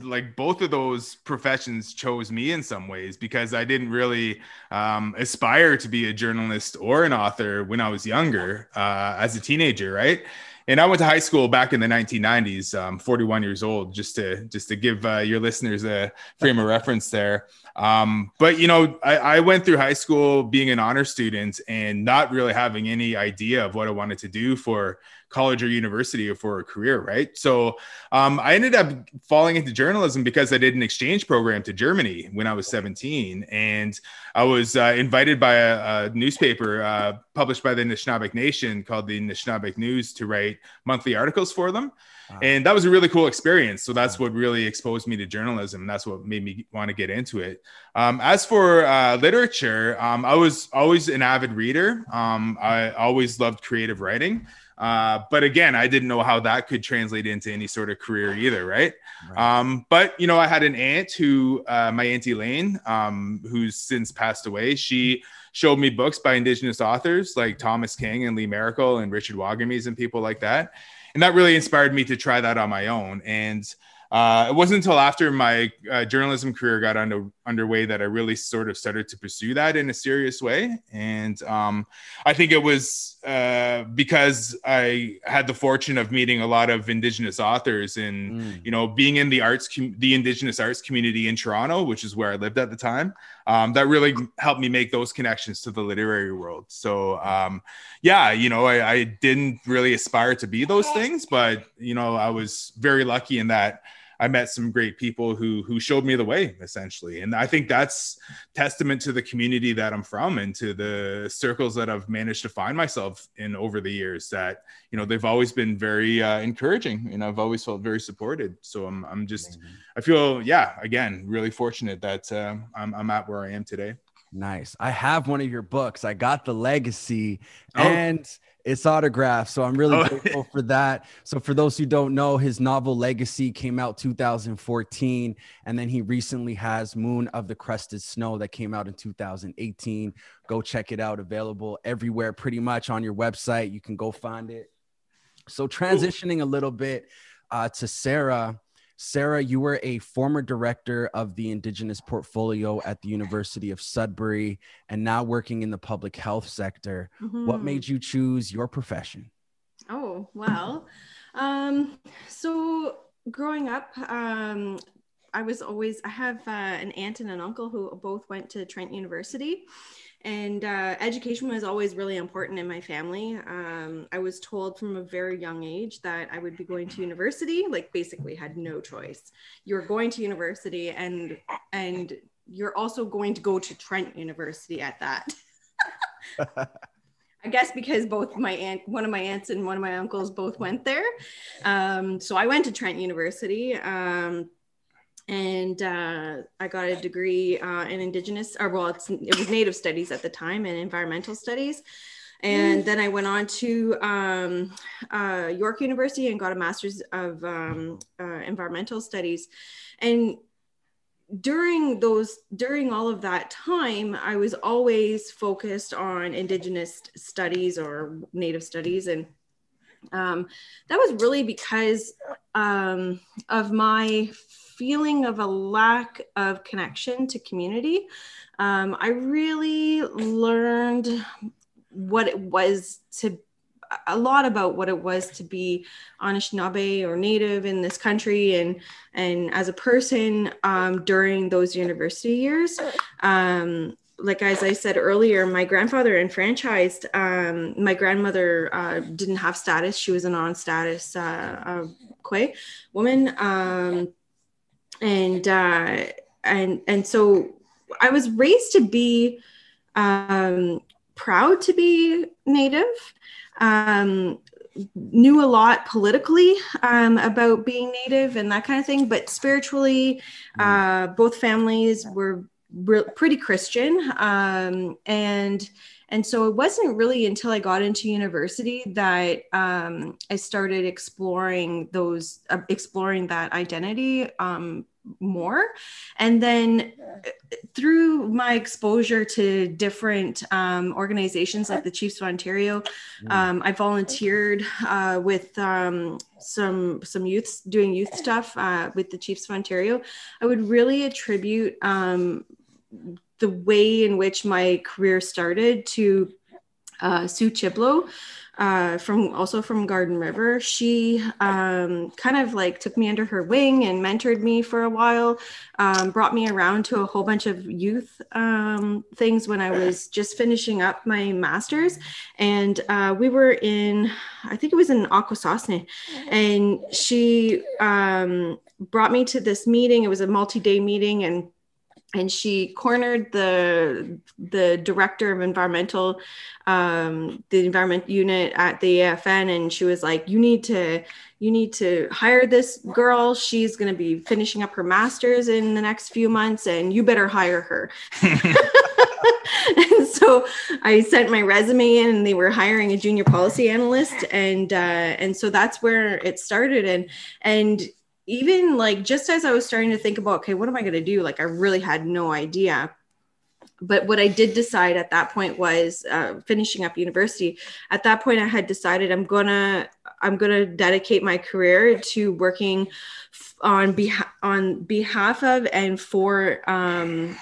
like both of those professions chose me in some ways because I didn't really um, aspire to be a journalist or an author when I was younger uh, as a teenager, right? And I went to high school back in the 1990s. Um, 41 years old, just to just to give uh, your listeners a frame of reference there. Um, but you know, I, I, went through high school being an honor student and not really having any idea of what I wanted to do for college or university for a career, right? So um, I ended up falling into journalism because I did an exchange program to Germany when I was 17, and I was uh, invited by a, a newspaper uh, published by the Anishinabek Nation called the Anishinabek News to write monthly articles for them. And that was a really cool experience. So that's what really exposed me to journalism. That's what made me want to get into it. Um, as for uh, literature, um, I was always an avid reader. Um, I always loved creative writing. Uh, but again, I didn't know how that could translate into any sort of career either, right? right. Um, but you know, I had an aunt who, uh, my auntie Lane, um, who's since passed away. She showed me books by Indigenous authors like Thomas King and Lee Maracle and Richard Wagamese and people like that and that really inspired me to try that on my own. And uh, it wasn't until after my uh, journalism career got under, underway that I really sort of started to pursue that in a serious way. And um, I think it was uh, because I had the fortune of meeting a lot of Indigenous authors and, mm. you know, being in the arts, com- the Indigenous arts community in Toronto, which is where I lived at the time. Um, that really helped me make those connections to the literary world. So, um, yeah, you know, I, I didn't really aspire to be those things, but, you know, I was very lucky in that I met some great people who who showed me the way essentially. And I think that's testament to the community that I'm from and to the circles that I've managed to find myself in over the years that, you know, they've always been very uh, encouraging and I've always felt very supported. So I'm I'm just I feel yeah, again, really fortunate that uh, I'm I'm at where I am today. Nice. I have one of your books. I got the legacy oh. and It's autographed. So I'm really oh. grateful for that. So for those who don't know, his novel Legacy came out 2014. And then he recently has Moon of the Crusted Snow that came out in 2018. Go check it out. Available everywhere pretty much on your website. You can go find it. So transitioning Ooh. a little bit uh, to Sarah. Sarah, you were a former director of the Indigenous portfolio at the University of Sudbury and now working in the public health sector. Mm-hmm. What made you choose your profession? Oh, well, um, so growing up, um, I was always, I have uh, an aunt and an uncle who both went to Trent University and uh, education was always really important in my family. Um, I was told from a very young age that I would be going to university. Like basically, had no choice. You're going to university, and and you're also going to go to Trent University at that. I guess because both my aunt, one of my aunts and one of my uncles both went there. Um, so I went to Trent University. Um, and uh, I got a degree uh, in Indigenous, or well, it was Native Studies at the time and environmental studies. And mm. then I went on to um, uh, York University and got a master's of um, uh, environmental studies. And during those, during all of that time, I was always focused on Indigenous studies or Native studies and um, that was really because um, of my feeling of a lack of connection to community. Um, I really learned what it was to a lot about what it was to be Anishinaabe or Native in this country, and and as a person um, during those university years. Um, like as I said earlier, my grandfather enfranchised. Um, my grandmother uh, didn't have status; she was a non-status uh, uh, Kwe woman. And uh, and and so I was raised to be um, proud to be Native. Um, knew a lot politically um, about being Native and that kind of thing, but spiritually, uh, both families were re- pretty Christian, um, and and so it wasn't really until I got into university that um, I started exploring those, uh, exploring that identity um, more. And then uh, through my exposure to different um, organizations like the Chiefs of Ontario, mm. um, I volunteered uh, with um, some some youths doing youth stuff uh, with the Chiefs of Ontario. I would really attribute um, the way in which my career started to uh, Sue Chiblow, uh, from also from Garden River. She um, kind of like took me under her wing and mentored me for a while, um, brought me around to a whole bunch of youth um, things when I was just finishing up my master's. And uh, we were in, I think it was in Akwesasne, and she um, brought me to this meeting. It was a multi day meeting and and she cornered the the director of environmental um, the environment unit at the AFN and she was like you need to you need to hire this girl. She's going to be finishing up her masters in the next few months and you better hire her. And so I sent my resume in and they were hiring a junior policy analyst and uh, and so that's where it started. And and even like just as I was starting to think about, okay, what am I going to do? Like, I really had no idea. But what I did decide at that point was uh, finishing up university. At that point, I had decided I'm gonna I'm gonna dedicate my career to working on behalf on behalf of and for um,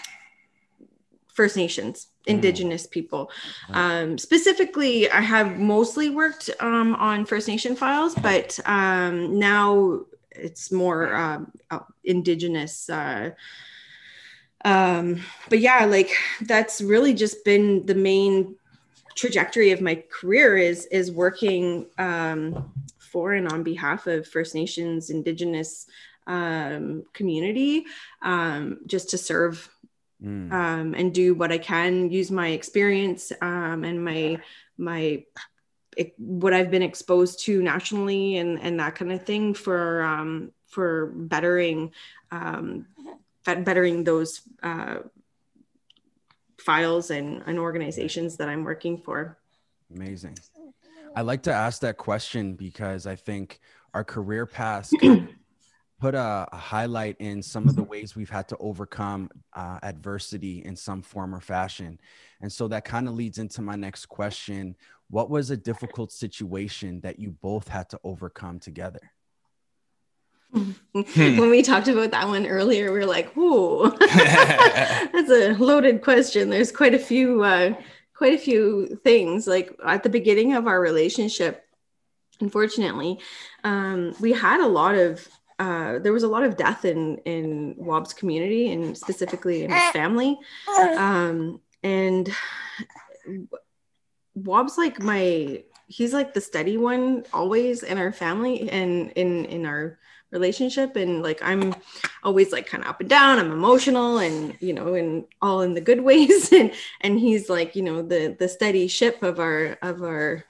First Nations, mm. Indigenous people. Um, specifically, I have mostly worked um, on First Nation files, but um, now it's more um, uh, indigenous uh, um, but yeah like that's really just been the main trajectory of my career is is working um, for and on behalf of first nations indigenous um, community um, just to serve mm. um, and do what i can use my experience um, and my my what I've been exposed to nationally and and that kind of thing for um, for bettering um, bettering those uh, files and, and organizations that I'm working for. Amazing. I like to ask that question because I think our career paths put a, a, highlight in some of the ways we've had to overcome uh, adversity in some form or fashion. And so that kind of leads into my next question. What was a difficult situation that you both had to overcome together? when we talked about that one earlier, we are like, "Whoa, that's a loaded question." There's quite a few, uh, quite a few things. Like at the beginning of our relationship, unfortunately, um, we had a lot of. Uh, there was a lot of death in in Waub's community and specifically in his family, um, and Waub's like my he's like the steady one always in our family and in in our relationship. And like i'm always like kind of up and down. I'm emotional and you know and all in the good ways. And and he's like you know the the steady ship of our of our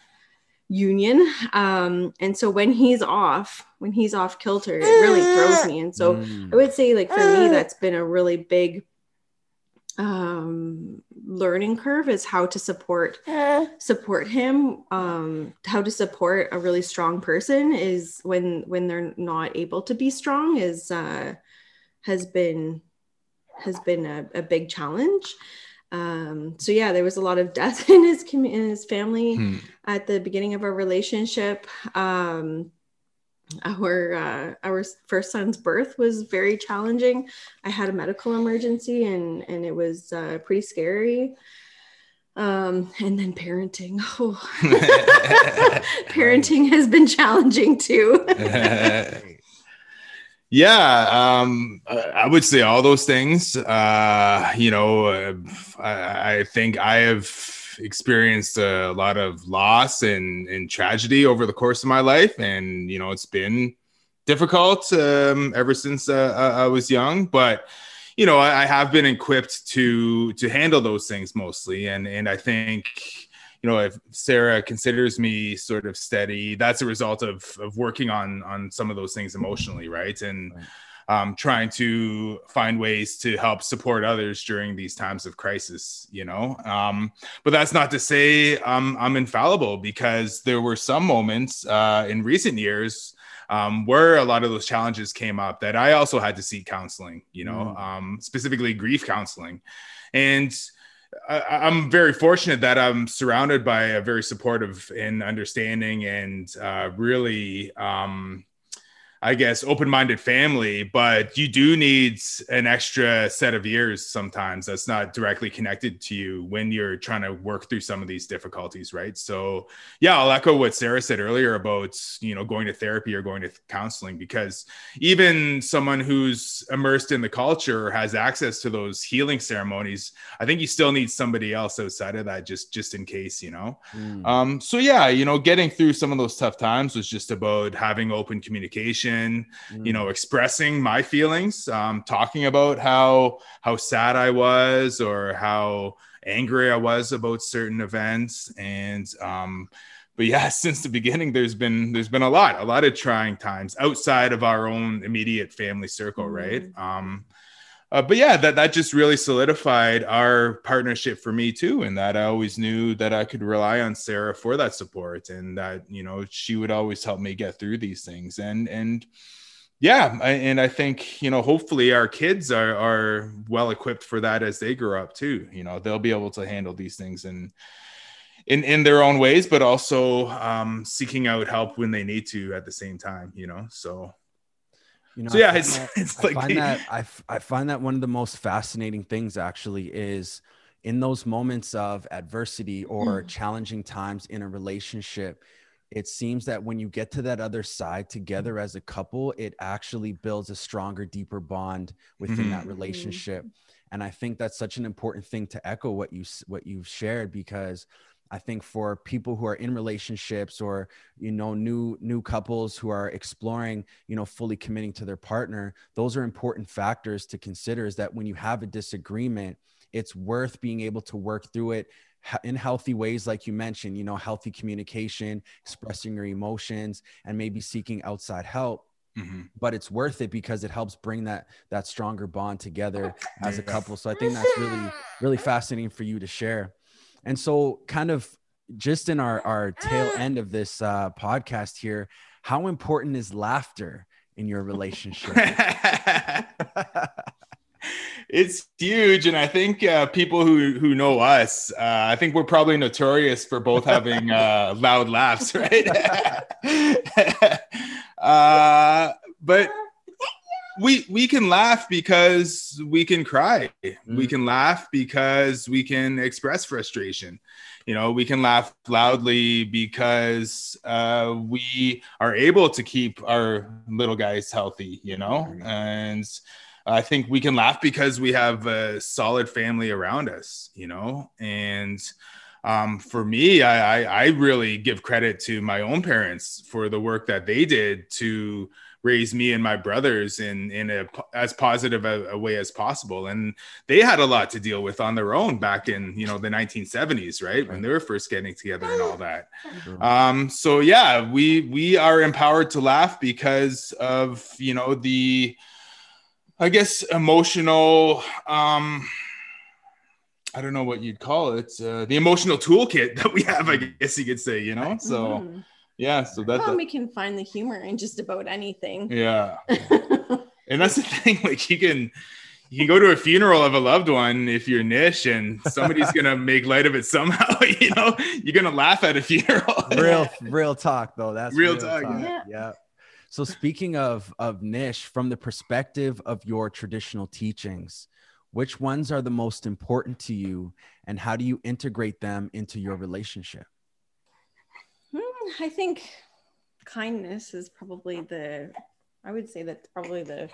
union. Um and so when he's off when he's off kilter it really throws me. And so mm. i would say like for me that's been a really big um, learning curve is how to support support him um, how to support a really strong person is when when they're not able to be strong is uh, has been has been a, a big challenge. Um, so yeah there was a lot of death in his in his family hmm. at the beginning of our relationship. Um, our uh, our first son's birth was very challenging. I had a medical emergency and and it was uh, pretty scary. Um, and then parenting. Oh. parenting has been challenging too. yeah, um, I would say all those things. Uh, you know, uh, I, I think I have experienced a lot of loss and, and tragedy over the course of my life. And, you know, it's been difficult um, ever since uh, I was young. But, you know, I, I have been equipped to to handle those things mostly. And, and I think, you know, if Sarah considers me sort of steady, that's a result of, of working on, on some of those things emotionally. Right. And, um, trying to find ways to help support others during these times of crisis, you know. Um, but that's not to say um, I'm infallible because there were some moments uh, in recent years um, where a lot of those challenges came up that I also had to seek counseling, you know, mm. um, specifically grief counseling. And I, am very fortunate that I'm surrounded by a very supportive and understanding and uh, really um, I guess, open minded family, but you do need an extra set of ears sometimes that's not directly connected to you when you're trying to work through some of these difficulties, right? So, yeah, I'll echo what Sarah said earlier about, you know, going to therapy or going to counseling because even someone who's immersed in the culture has access to those healing ceremonies, I think you still need somebody else outside of that just just in case, you know. Mm. Um, so yeah, you know, getting through some of those tough times was just about having open communication mm. you know expressing my feelings um, talking about how how sad i was or how angry i was about certain events and um, but yeah since the beginning there's been there's been a lot a lot of trying times outside of our own immediate family circle mm. right um, uh, but yeah, that that just really solidified our partnership for me too, and that I always knew that I could rely on Sarah for that support, and that you know she would always help me get through these things, and and yeah, I, and I think you know hopefully our kids are are well equipped for that as they grow up too. You know they'll be able to handle these things and in in their own ways, but also um, seeking out help when they need to at the same time. You know, so you know, so yeah, it's, that, it's I like find that I, I find that one of the most fascinating things actually is in those moments of adversity or mm. challenging times in a relationship. It seems that when you get to that other side together as a couple, it actually builds a stronger, deeper bond within mm-hmm. that relationship. And I think that's such an important thing to echo what you what you've shared because I think for people who are in relationships or you know new new couples who are exploring, you know, fully committing to their partner, those are important factors to consider is that when you have a disagreement, it's worth being able to work through it in healthy ways like you mentioned, you know, healthy communication, expressing your emotions and maybe seeking outside help. Mm-hmm. but it's worth it because it helps bring that that stronger bond together as a couple so i think that's really really fascinating for you to share and so, kind of just in our our tail end of this uh, podcast here, how important is laughter in your relationship? it's huge, and I think uh, people who who know us, uh, I think we're probably notorious for both having uh, loud laughs, right? uh, but we we can laugh because we can cry. Mm. We can laugh because we can express frustration. You know, we can laugh loudly because uh, we are able to keep our little guys healthy. You know, and I think we can laugh because we have a solid family around us, you know, and um, for me, I, I, I really give credit to my own parents for the work that they did to raise me and my brothers in in a as positive a, a, way as possible. And they had a lot to deal with on their own back in you know the 1970s right, when they were first getting together and all that. Um so yeah we we are empowered to laugh because of you know the I guess emotional um I don't know what you'd call it, uh, the emotional toolkit that we have, I guess you could say, you know. So mm-hmm. Yeah, so that well, we can find the humor in just about anything. Yeah. and that's the thing, like you can you can go to a funeral of a loved one if you're Nish and somebody's gonna make light of it somehow, you know, you're gonna laugh at a funeral. real real talk though. That's real, real talk. talk. Yeah. yeah. So speaking of of Nish from the perspective of your traditional teachings, which ones are the most important to you and how do you integrate them into your relationship? I think kindness is probably the I would say that's probably the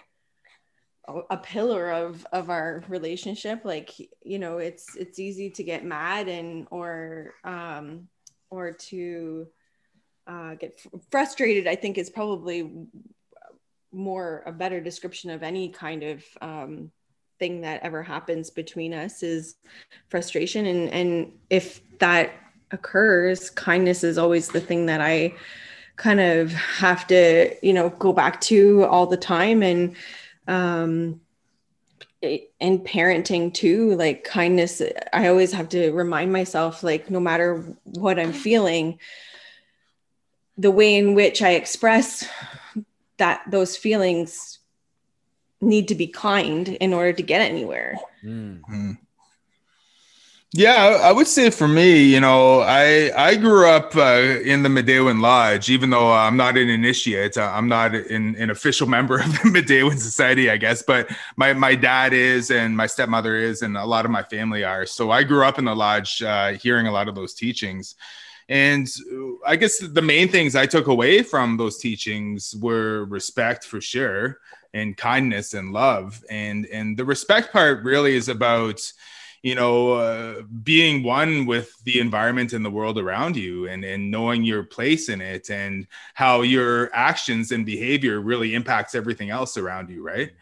a pillar of of our relationship like you know it's it's easy to get mad and or um or to uh, get frustrated, I think is probably more a better description of any kind of um, thing that ever happens between us is frustration. And and if that occurs, kindness is always the thing that I kind of have to, you know, go back to all the time and um and parenting too like kindness i always have to remind myself like no matter what i'm feeling the way in which I express that those feelings need to be kind in order to get anywhere. Mm-hmm. Yeah, I would say for me, you know, I I grew up uh, in the Midewin Lodge, even though I'm not an initiate. Uh, I'm not an, an official member of the Midewin Society, I guess, but my, my dad is and my stepmother is, and a lot of my family are. So I grew up in the lodge, uh, hearing a lot of those teachings. And I guess the main things I took away from those teachings were respect for sure and kindness and love. And and the respect part really is about you know uh, being one with the environment and the world around you and and knowing your place in it and how your actions and behavior really impacts everything else around you right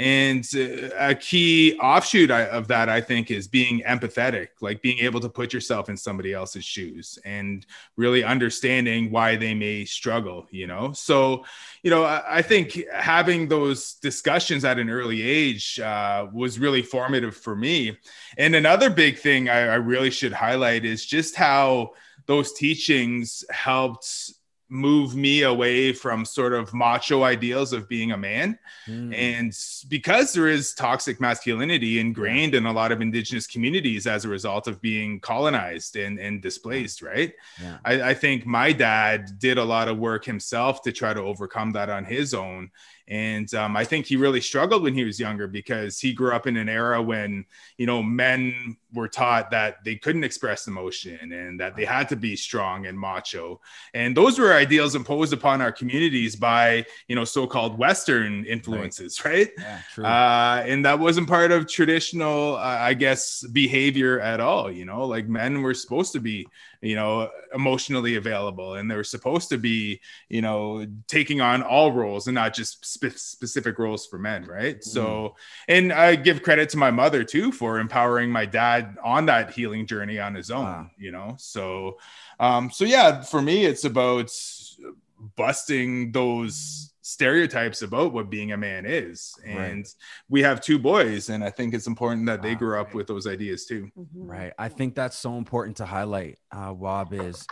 and uh, a key offshoot of that, I think, is being empathetic, like being able to put yourself in somebody else's shoes and really understanding why they may struggle, you know? So, you know, I think having those discussions at an early age uh, was really formative for me. And another big thing I, I really should highlight is just how those teachings helped move me away from sort of macho ideals of being a man. Mm. And because there is toxic masculinity ingrained in a lot of indigenous communities as a result of being colonized and, and displaced, right? Yeah. I, I think my dad did a lot of work himself to try to overcome that on his own. And um, I think he really struggled when he was younger because he grew up in an era when, you know, men were taught that they couldn't express emotion and that they had to be strong and macho. And those were ideals imposed upon our communities by, you know, so called Western influences, right? right? Yeah. Uh, and that wasn't part of traditional, uh, I guess, behavior at all. You know, like men were supposed to be you know emotionally available and they're supposed to be you know taking on all roles and not just spe- specific roles for men right mm. so and i give credit to my mother too for empowering my dad on that healing journey on his own wow. you know so um so yeah for me it's about busting those stereotypes about what being a man is and Right. we have two boys and i think it's important that they Wow, grew up right. with those ideas too Mhm. Right. I think that's so important to highlight, uh, Waub, is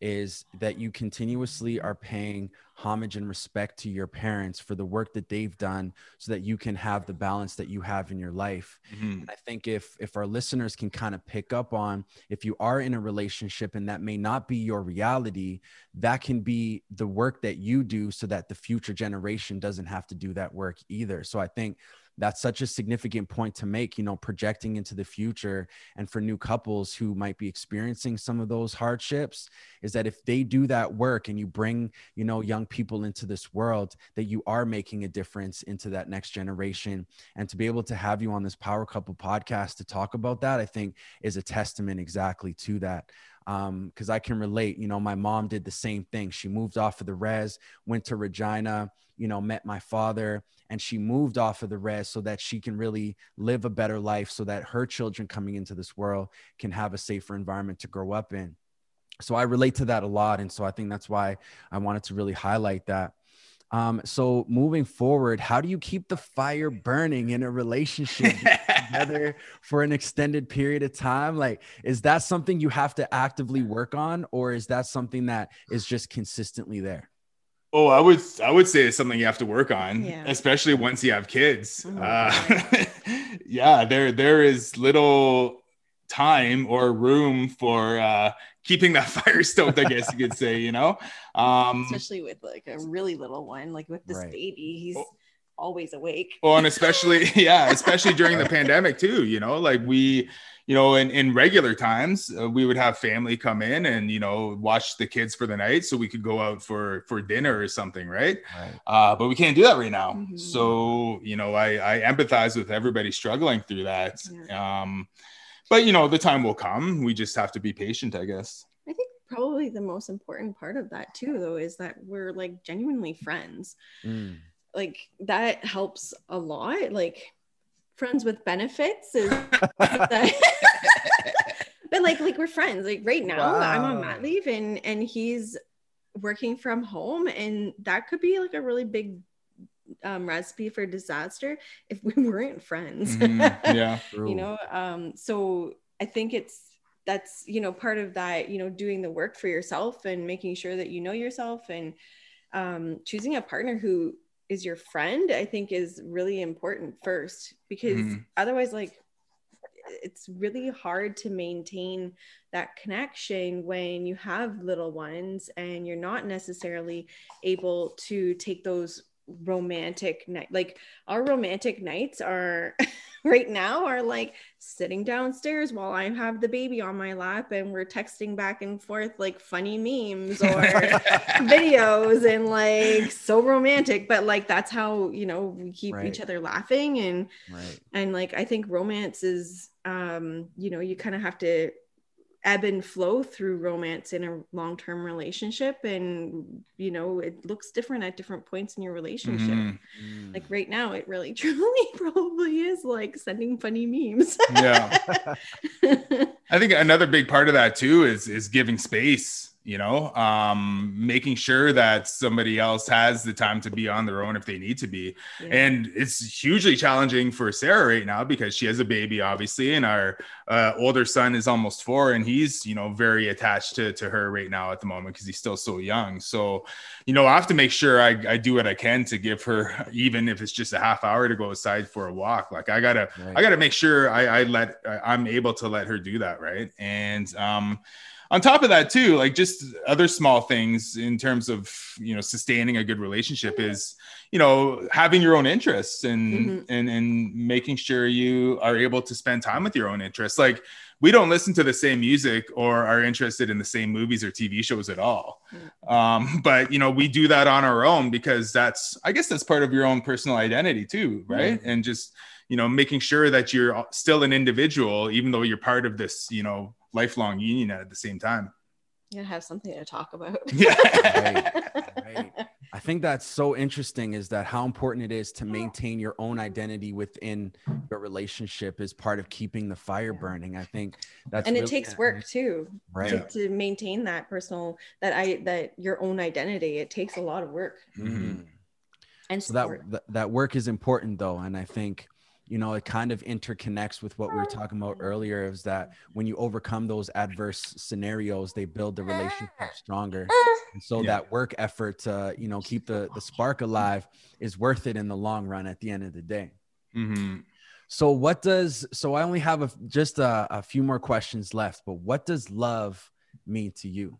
is that you continuously are paying homage and respect to your parents for the work that they've done so that you can have the balance that you have in your life. Mhm. I think if if our listeners can kind of pick up on if you are in a relationship and that may not be your reality, that can be the work that you do so that the future generation doesn't have to do that work either. So I think that's such a significant point to make, you know, projecting into the future and for new couples who might be experiencing some of those hardships is that if they do that work and you bring, you know, young people into this world that you are making a difference into that next generation. And to be able to have you on this power couple podcast to talk about that i think is a testament exactly to that. Um because i can relate you know my mom did the same thing. She moved off of the res went to regina you know met my father and she moved off of the res so that she can really live a better life so that her children coming into this world can have a safer environment to grow up in so i relate to that a lot and so i think that's why i wanted to really highlight that um, so moving forward, how do you keep the fire burning in a relationship together for an extended period of time? Like, is that something you have to actively work on, or is that something that is just consistently there? Oh, I would I would say it's something you have to work on, Yeah. especially once you have kids. Mhm. Uh, yeah, there there is little time or room for uh, keeping that fire stoked. I guess you could say. You know, um, especially with like a really little one like with this Right. baby he's Oh. always awake well, and especially yeah, especially during the pandemic too. You know, like we. You know, in, in regular times, uh, we would have family come in and you know watch the kids for the night, so we could go out for for dinner or something, right? Right. uh, but we can't do that right now. Mhm. So you know, I, I empathize with everybody struggling through that. Yeah. Um, but you know, the time will come. We just have to be patient, I guess. i think probably the most important part of that too though is that we're like genuinely friends Mm. like that helps a lot like friends with benefits is but like like we're friends like right now i'm on Wow. mat leave and and he's working from home and that could be like a really big um, recipe for disaster if we weren't friends Mhm. Yeah. You know um so i think it's that's you know part of that you know doing the work for yourself and making sure that you know yourself and um choosing a partner who is your friend i think is really important first because Mhm. otherwise like it's really hard to maintain that connection when you have little ones and you're not necessarily able to take those romantic night like our romantic nights are right now are like sitting downstairs while I have the baby on my lap and we're texting back and forth like funny memes or videos and like so romantic but like that's how you know we keep Right. each other laughing and right. and like I think romance is um you know you kind of have to ebb and flow through romance in a long-term relationship and you know it looks different at different points in your relationship Mhm. Mm. like right now it really truly probably is like sending funny memes Yeah. I think another big part of that too is is giving space. You know, um, making sure that somebody else has the time to be on their own if they need to be. Yeah. and it's hugely challenging for Sarah right now because she has a baby, obviously, and our uh, older son is almost four, and he's you know very attached to to her right now at the moment because he's still so young. So, you know, I have to make sure I, I do what I can to give her, even if it's just a half hour to go outside for a walk. Like I gotta Right. I gotta make sure I, I let I- I'm able to let her do that, right? And um, on top of that too like just other small things in terms of you know sustaining a good relationship is you know having your own interests and Mhm. and and making sure you are able to spend time with your own interests. Like we don't listen to the same music or are interested in the same movies or tv shows at all. Um but you know we do that on our own because that's i guess that's part of your own personal identity too right? And just you know making sure that you're still an individual even though you're part of this you know lifelong union at the same time. You gotta have something to talk about. Yeah. Right. I think that's so interesting is that how important it is to maintain your own identity within your relationship is part of keeping the fire burning. I think that's and it really- takes work too Right. to, to maintain that personal that i that your own identity. It takes a lot of work. Mhm. and so that, that that work is important though. And i think you know it kind of interconnects with what we were talking about mm-hmm. earlier is that when you overcome those adverse scenarios they build the relationship mm-hmm. stronger. Mm-hmm. And so yeah. that work effort to you know keep the the spark alive is worth it in the long run at the end of the day. Mm-hmm. so what does so i only have a, just a, a few more questions left but what does love mean to you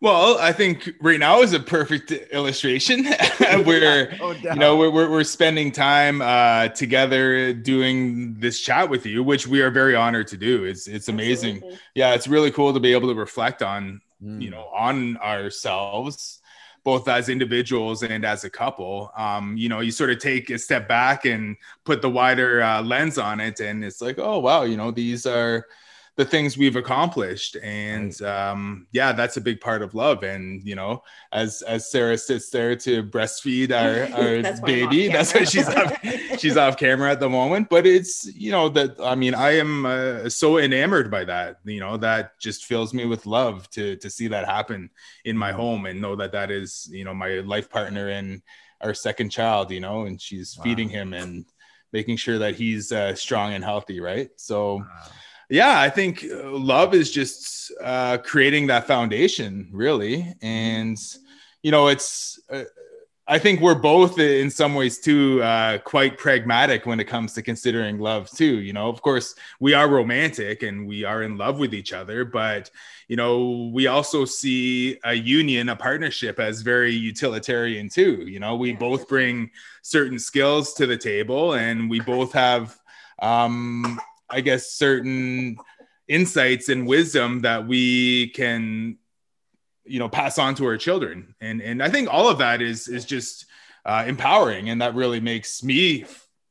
well, I think right now is a perfect illustration where oh, you know we're, we're, we're spending time uh, together doing this chat with you, which we are very honored to do. It's it's amazing. Absolutely. Yeah, it's really cool to be able to reflect on mm. you know on ourselves both as individuals and as a couple. Um, you know, you sort of take a step back and put the wider uh, lens on it, and it's like, oh wow, you know, these are the things we've accomplished. And um, yeah that's a big part of love. And you know as as sarah sits there to breastfeed our, our that's baby that's why she's off, she's off camera at the moment. But it's you know that i mean i am uh, so enamored by that. You know that just fills me with love to to see that happen in my home and know that that is you know my life partner and our second child you know and she's wow. feeding him and making sure that he's uh, strong and healthy right? So wow yeah i think uh, love is just uh, creating that foundation really. And you know it's uh, i think we're both in some ways too uh, quite pragmatic when it comes to considering love too you know? Of course we are romantic and we are in love with each other but you know we also see a union a partnership as very utilitarian too you know? We both bring certain skills to the table and we both have um I guess, certain insights and wisdom that we can, you know, pass on to our children. And and I think all of that is is just uh, empowering, and that really makes me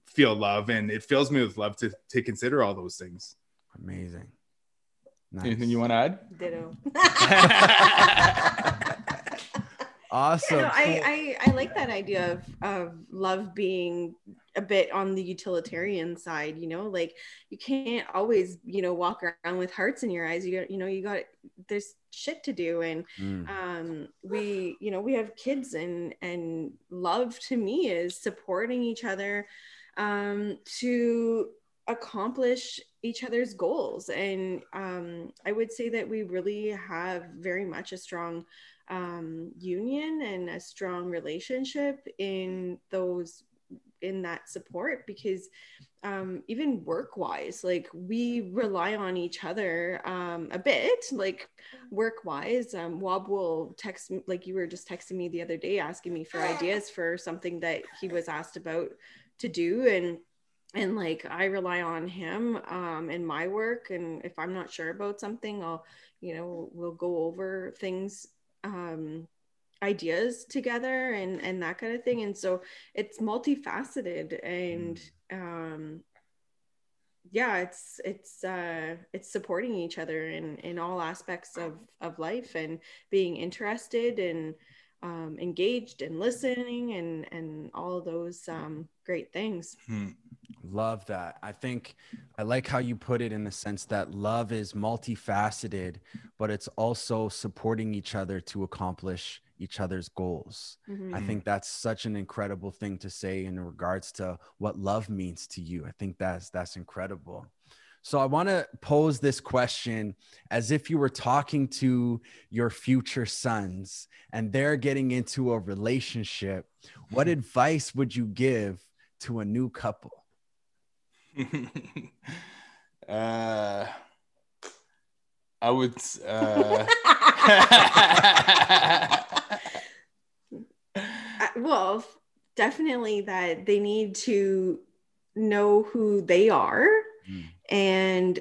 feel love, and it fills me with love to to consider all those things. Amazing. Nice. Anything you want to add? Ditto. awesome. Yeah, no, I, I I like that idea of of love being a bit on the utilitarian side you know like you can't always you know walk around with hearts in your eyes you got you know you got there's shit to do and mm. um we you know we have kids and and love to me is supporting each other um to accomplish each other's goals and um i would say that we really have very much a strong um, union and a strong relationship in those in that support because um, even work wise, like we rely on each other um, a bit, like work wise. Um, Waub will text like you were just texting me the other day, asking me for ideas for something that he was asked about to do. And and like I rely on him um, in my work. And if I'm not sure about something, I'll, you know, we'll go over things um, ideas together and and that kind of thing and so it's multifaceted and mm. um yeah it's it's uh it's supporting each other in in all aspects of of life and being interested and um engaged and listening and and all those um great things hmm. Love that i think i like how you put it in the sense that love is multifaceted but it's also supporting each other to accomplish each other's goals. Mm-hmm. I think that's such an incredible thing to say in regards to what love means to you. I think that's that's incredible. So I want to pose this question as if you were talking to your future sons and they're getting into a relationship. What advice would you give to a new couple? uh I would uh well, definitely that they need to know who they are mm. and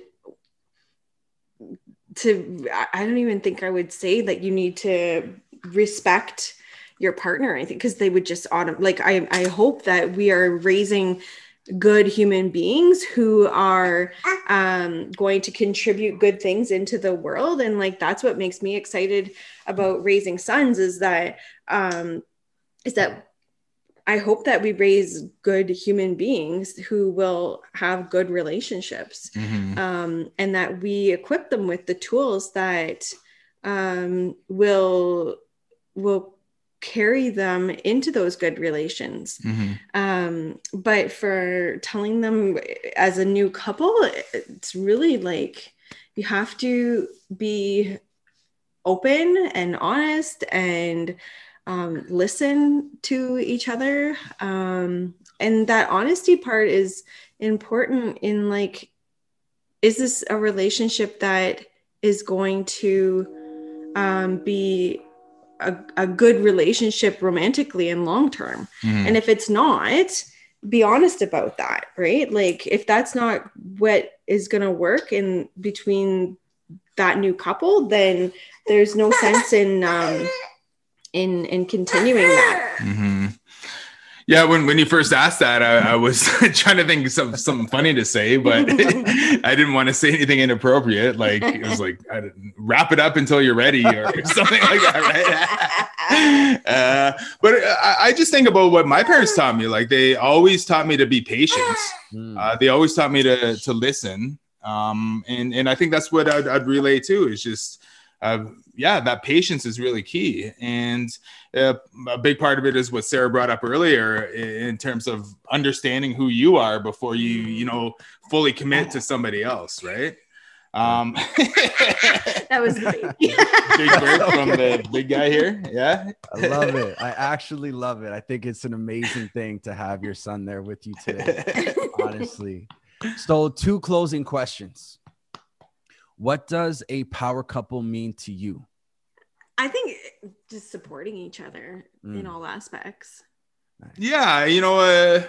to I don't even think I would say that you need to respect your partner or anything because they would just autom- like I I hope that we are raising good human beings who are um, going to contribute good things into the world and like that's what makes me excited about raising sons is that um, is that I hope that we raise good human beings who will have good relationships mm-hmm. um, and that we equip them with the tools that um, will will carry them into those good relations mm-hmm. um, but for telling them as a new couple it's really like you have to be open and honest and um, listen to each other um, and that honesty part is important in like is this a relationship that is going to um, be a, a good relationship romantically and long term. Mm-hmm. And if it's not, be honest about that, right? Like if that's not what is going to work in between that new couple, then there's no sense in um in in continuing that. Mm-hmm. Yeah, when, when you first asked that, I, I was trying to think of some, something funny to say, but I didn't want to say anything inappropriate. Like it was like wrap it up until you're ready or something like that, right? uh, but I, I, just think about what my parents taught me. Like they always taught me to be patient. Hmm. Uh, they always taught me to to listen. Um, and and I think that's what I'd, I'd relay too. Is just uh, yeah, that patience is really key. And uh, a big part of it is what Sarah brought up earlier in terms of understanding who you are before you, you know, fully commit to somebody else, right? Um, that was big. big break from the big guy here. Yeah. I love it. I actually love it. I think it's an amazing thing to have your son there with you today, honestly. So, two closing questions. What does a power couple mean to you? I think just supporting each other mm. in all aspects. Nice. Yeah, you know, uh,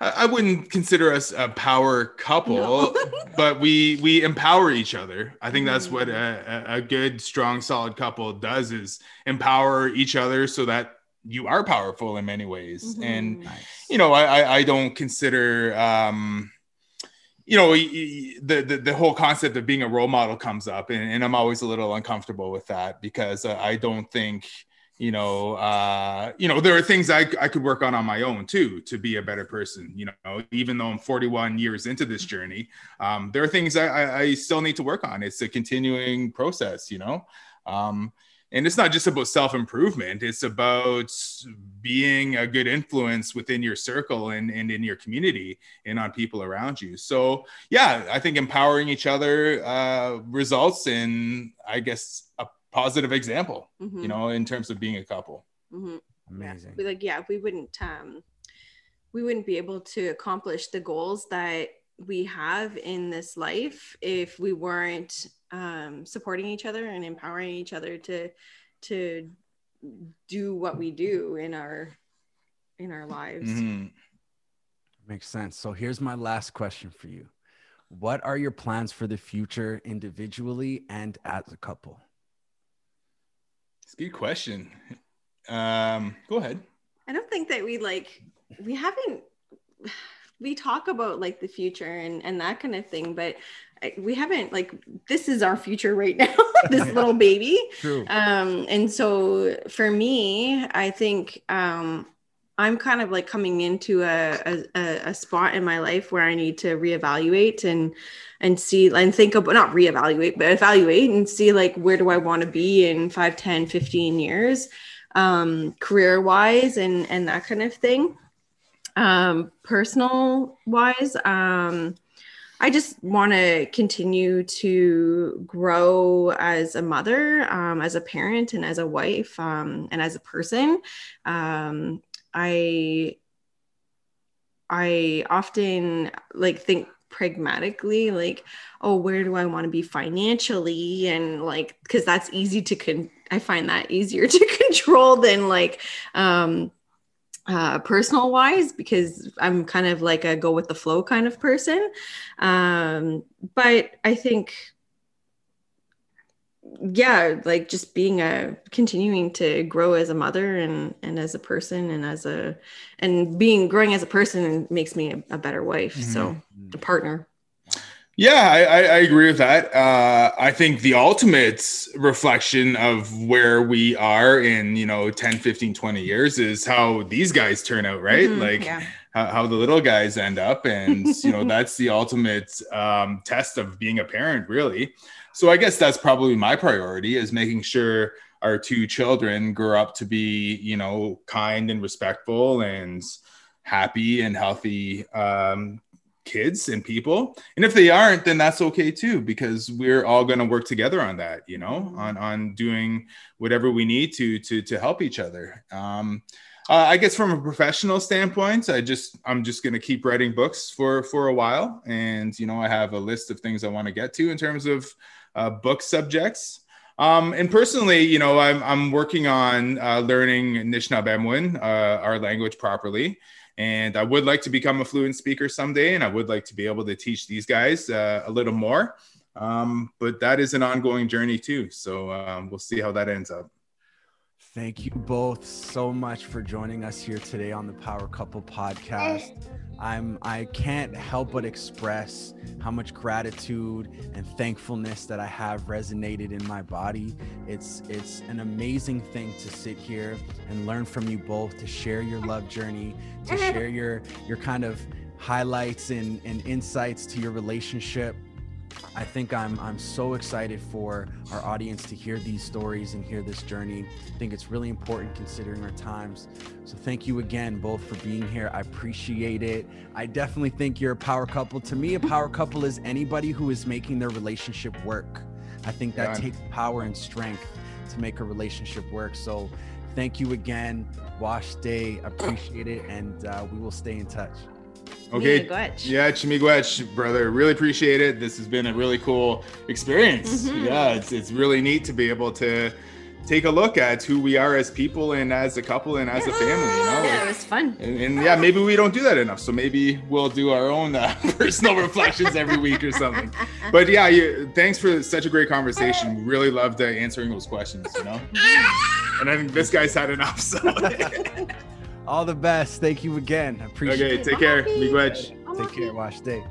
I wouldn't consider us a power couple, no. but we we empower each other. I think that's what mm. a, a good, strong, solid couple does is empower each other so that you are powerful in many ways. Mm-hmm. And nice. you know, I I don't consider um you know the, the, the whole concept of being a role model comes up and, and i'm always a little uncomfortable with that because uh, i don't think you know uh, you know there are things I, I could work on on my own too to be a better person you know even though i'm 41 years into this journey um, there are things I, I still need to work on. It's a continuing process you know? Um, and it's not just about self improvement it's about being a good influence within your circle and, and in your community and on people around you so yeah i think empowering each other uh, results in i guess a positive example mm-hmm. you know in terms of being a couple mm-hmm. amazing yeah. like yeah we wouldn't um we wouldn't be able to accomplish the goals that we have in this life if we weren't um, supporting each other and empowering each other to to do what we do in our in our lives. Mm-hmm. makes sense. So here's my last question for you. What are your plans for the future individually and as a couple? It's a good question. Um go ahead. I don't think that we like we haven't we talk about like the future and and that kind of thing but we haven't like this is our future right now this little baby True. um and so for me i think um i'm kind of like coming into a, a a spot in my life where i need to reevaluate and and see and think about not reevaluate but evaluate and see like where do i want to be in 5 10 15 years um career wise and and that kind of thing um personal wise um I just want to continue to grow as a mother, um, as a parent, and as a wife, um, and as a person. Um, I I often like think pragmatically like oh where do i want to be financially and like because that's easy to con i find that easier to control than like um uh, personal wise because I'm kind of like a go with the flow kind of person. Um, but I think, yeah, like just being a continuing to grow as a mother and and as a person and as a and being growing as a person makes me a, a better wife. Mm-hmm. So a partner. Yeah, I, I, agree with that. Uh, I think the ultimate reflection of where we are in, you know, 10, 15, 20 years is how these guys turn out, right? Mm-hmm, like yeah. how, how, the little guys end up. And, you know, that's the ultimate um, test of being a parent, really. So I guess that's probably my priority is making sure our two children grow up to be, you know, kind and respectful and happy and healthy um, kids and people. And if they aren't, then that's okay too, because we're all going to work together on that, you know, mm-hmm. on on doing whatever we need to to to help each other. Um, uh, I guess from a professional standpoint, I just I'm just going to keep writing books for for a while, and you know I have a list of things I want to get to in terms of uh, book subjects. Um, and personally, you know, I'm I'm working on uh, learning Anishinaabemowin, uh, our language properly, and I would like to become a fluent speaker someday, and I would like to be able to teach these guys uh, a little more. Um, but that is an ongoing journey too, so um, we'll see how that ends up. Thank you both so much for joining us here today on the Power Couple podcast. I'm I can't help but express how much gratitude and thankfulness that I have resonated in my body. It's it's an amazing thing to sit here and learn from you both, to share your love journey, to share your your kind of highlights and, and insights to your relationship I think I'm I'm so excited for our audience to hear these stories and hear this journey. I think it's really important considering our times. So thank you again both for being here. I appreciate it. I definitely think you're a power couple. To me, a power couple is anybody who is making their relationship work. I think that takes power and strength to make a relationship work. So thank you again. Wash Day, appreciate it, and uh, we will stay in touch. Okay. Yeah, Chimigwech, brother. Really appreciate it. This has been a really cool experience. Mm-hmm. Yeah, it's it's really neat to be able to take a look at who we are as people and as a couple and as a family. You know? Yeah, it was fun. And, and yeah, maybe we don't do that enough. So maybe we'll do our own uh, personal reflections every week or something. But yeah, you, thanks for such a great conversation. Really loved uh, answering those questions. You know, and I think this guy's had enough. So. All the best. Thank you again. I appreciate okay, it. Okay, take care. Miigwech. Take care. Wash day.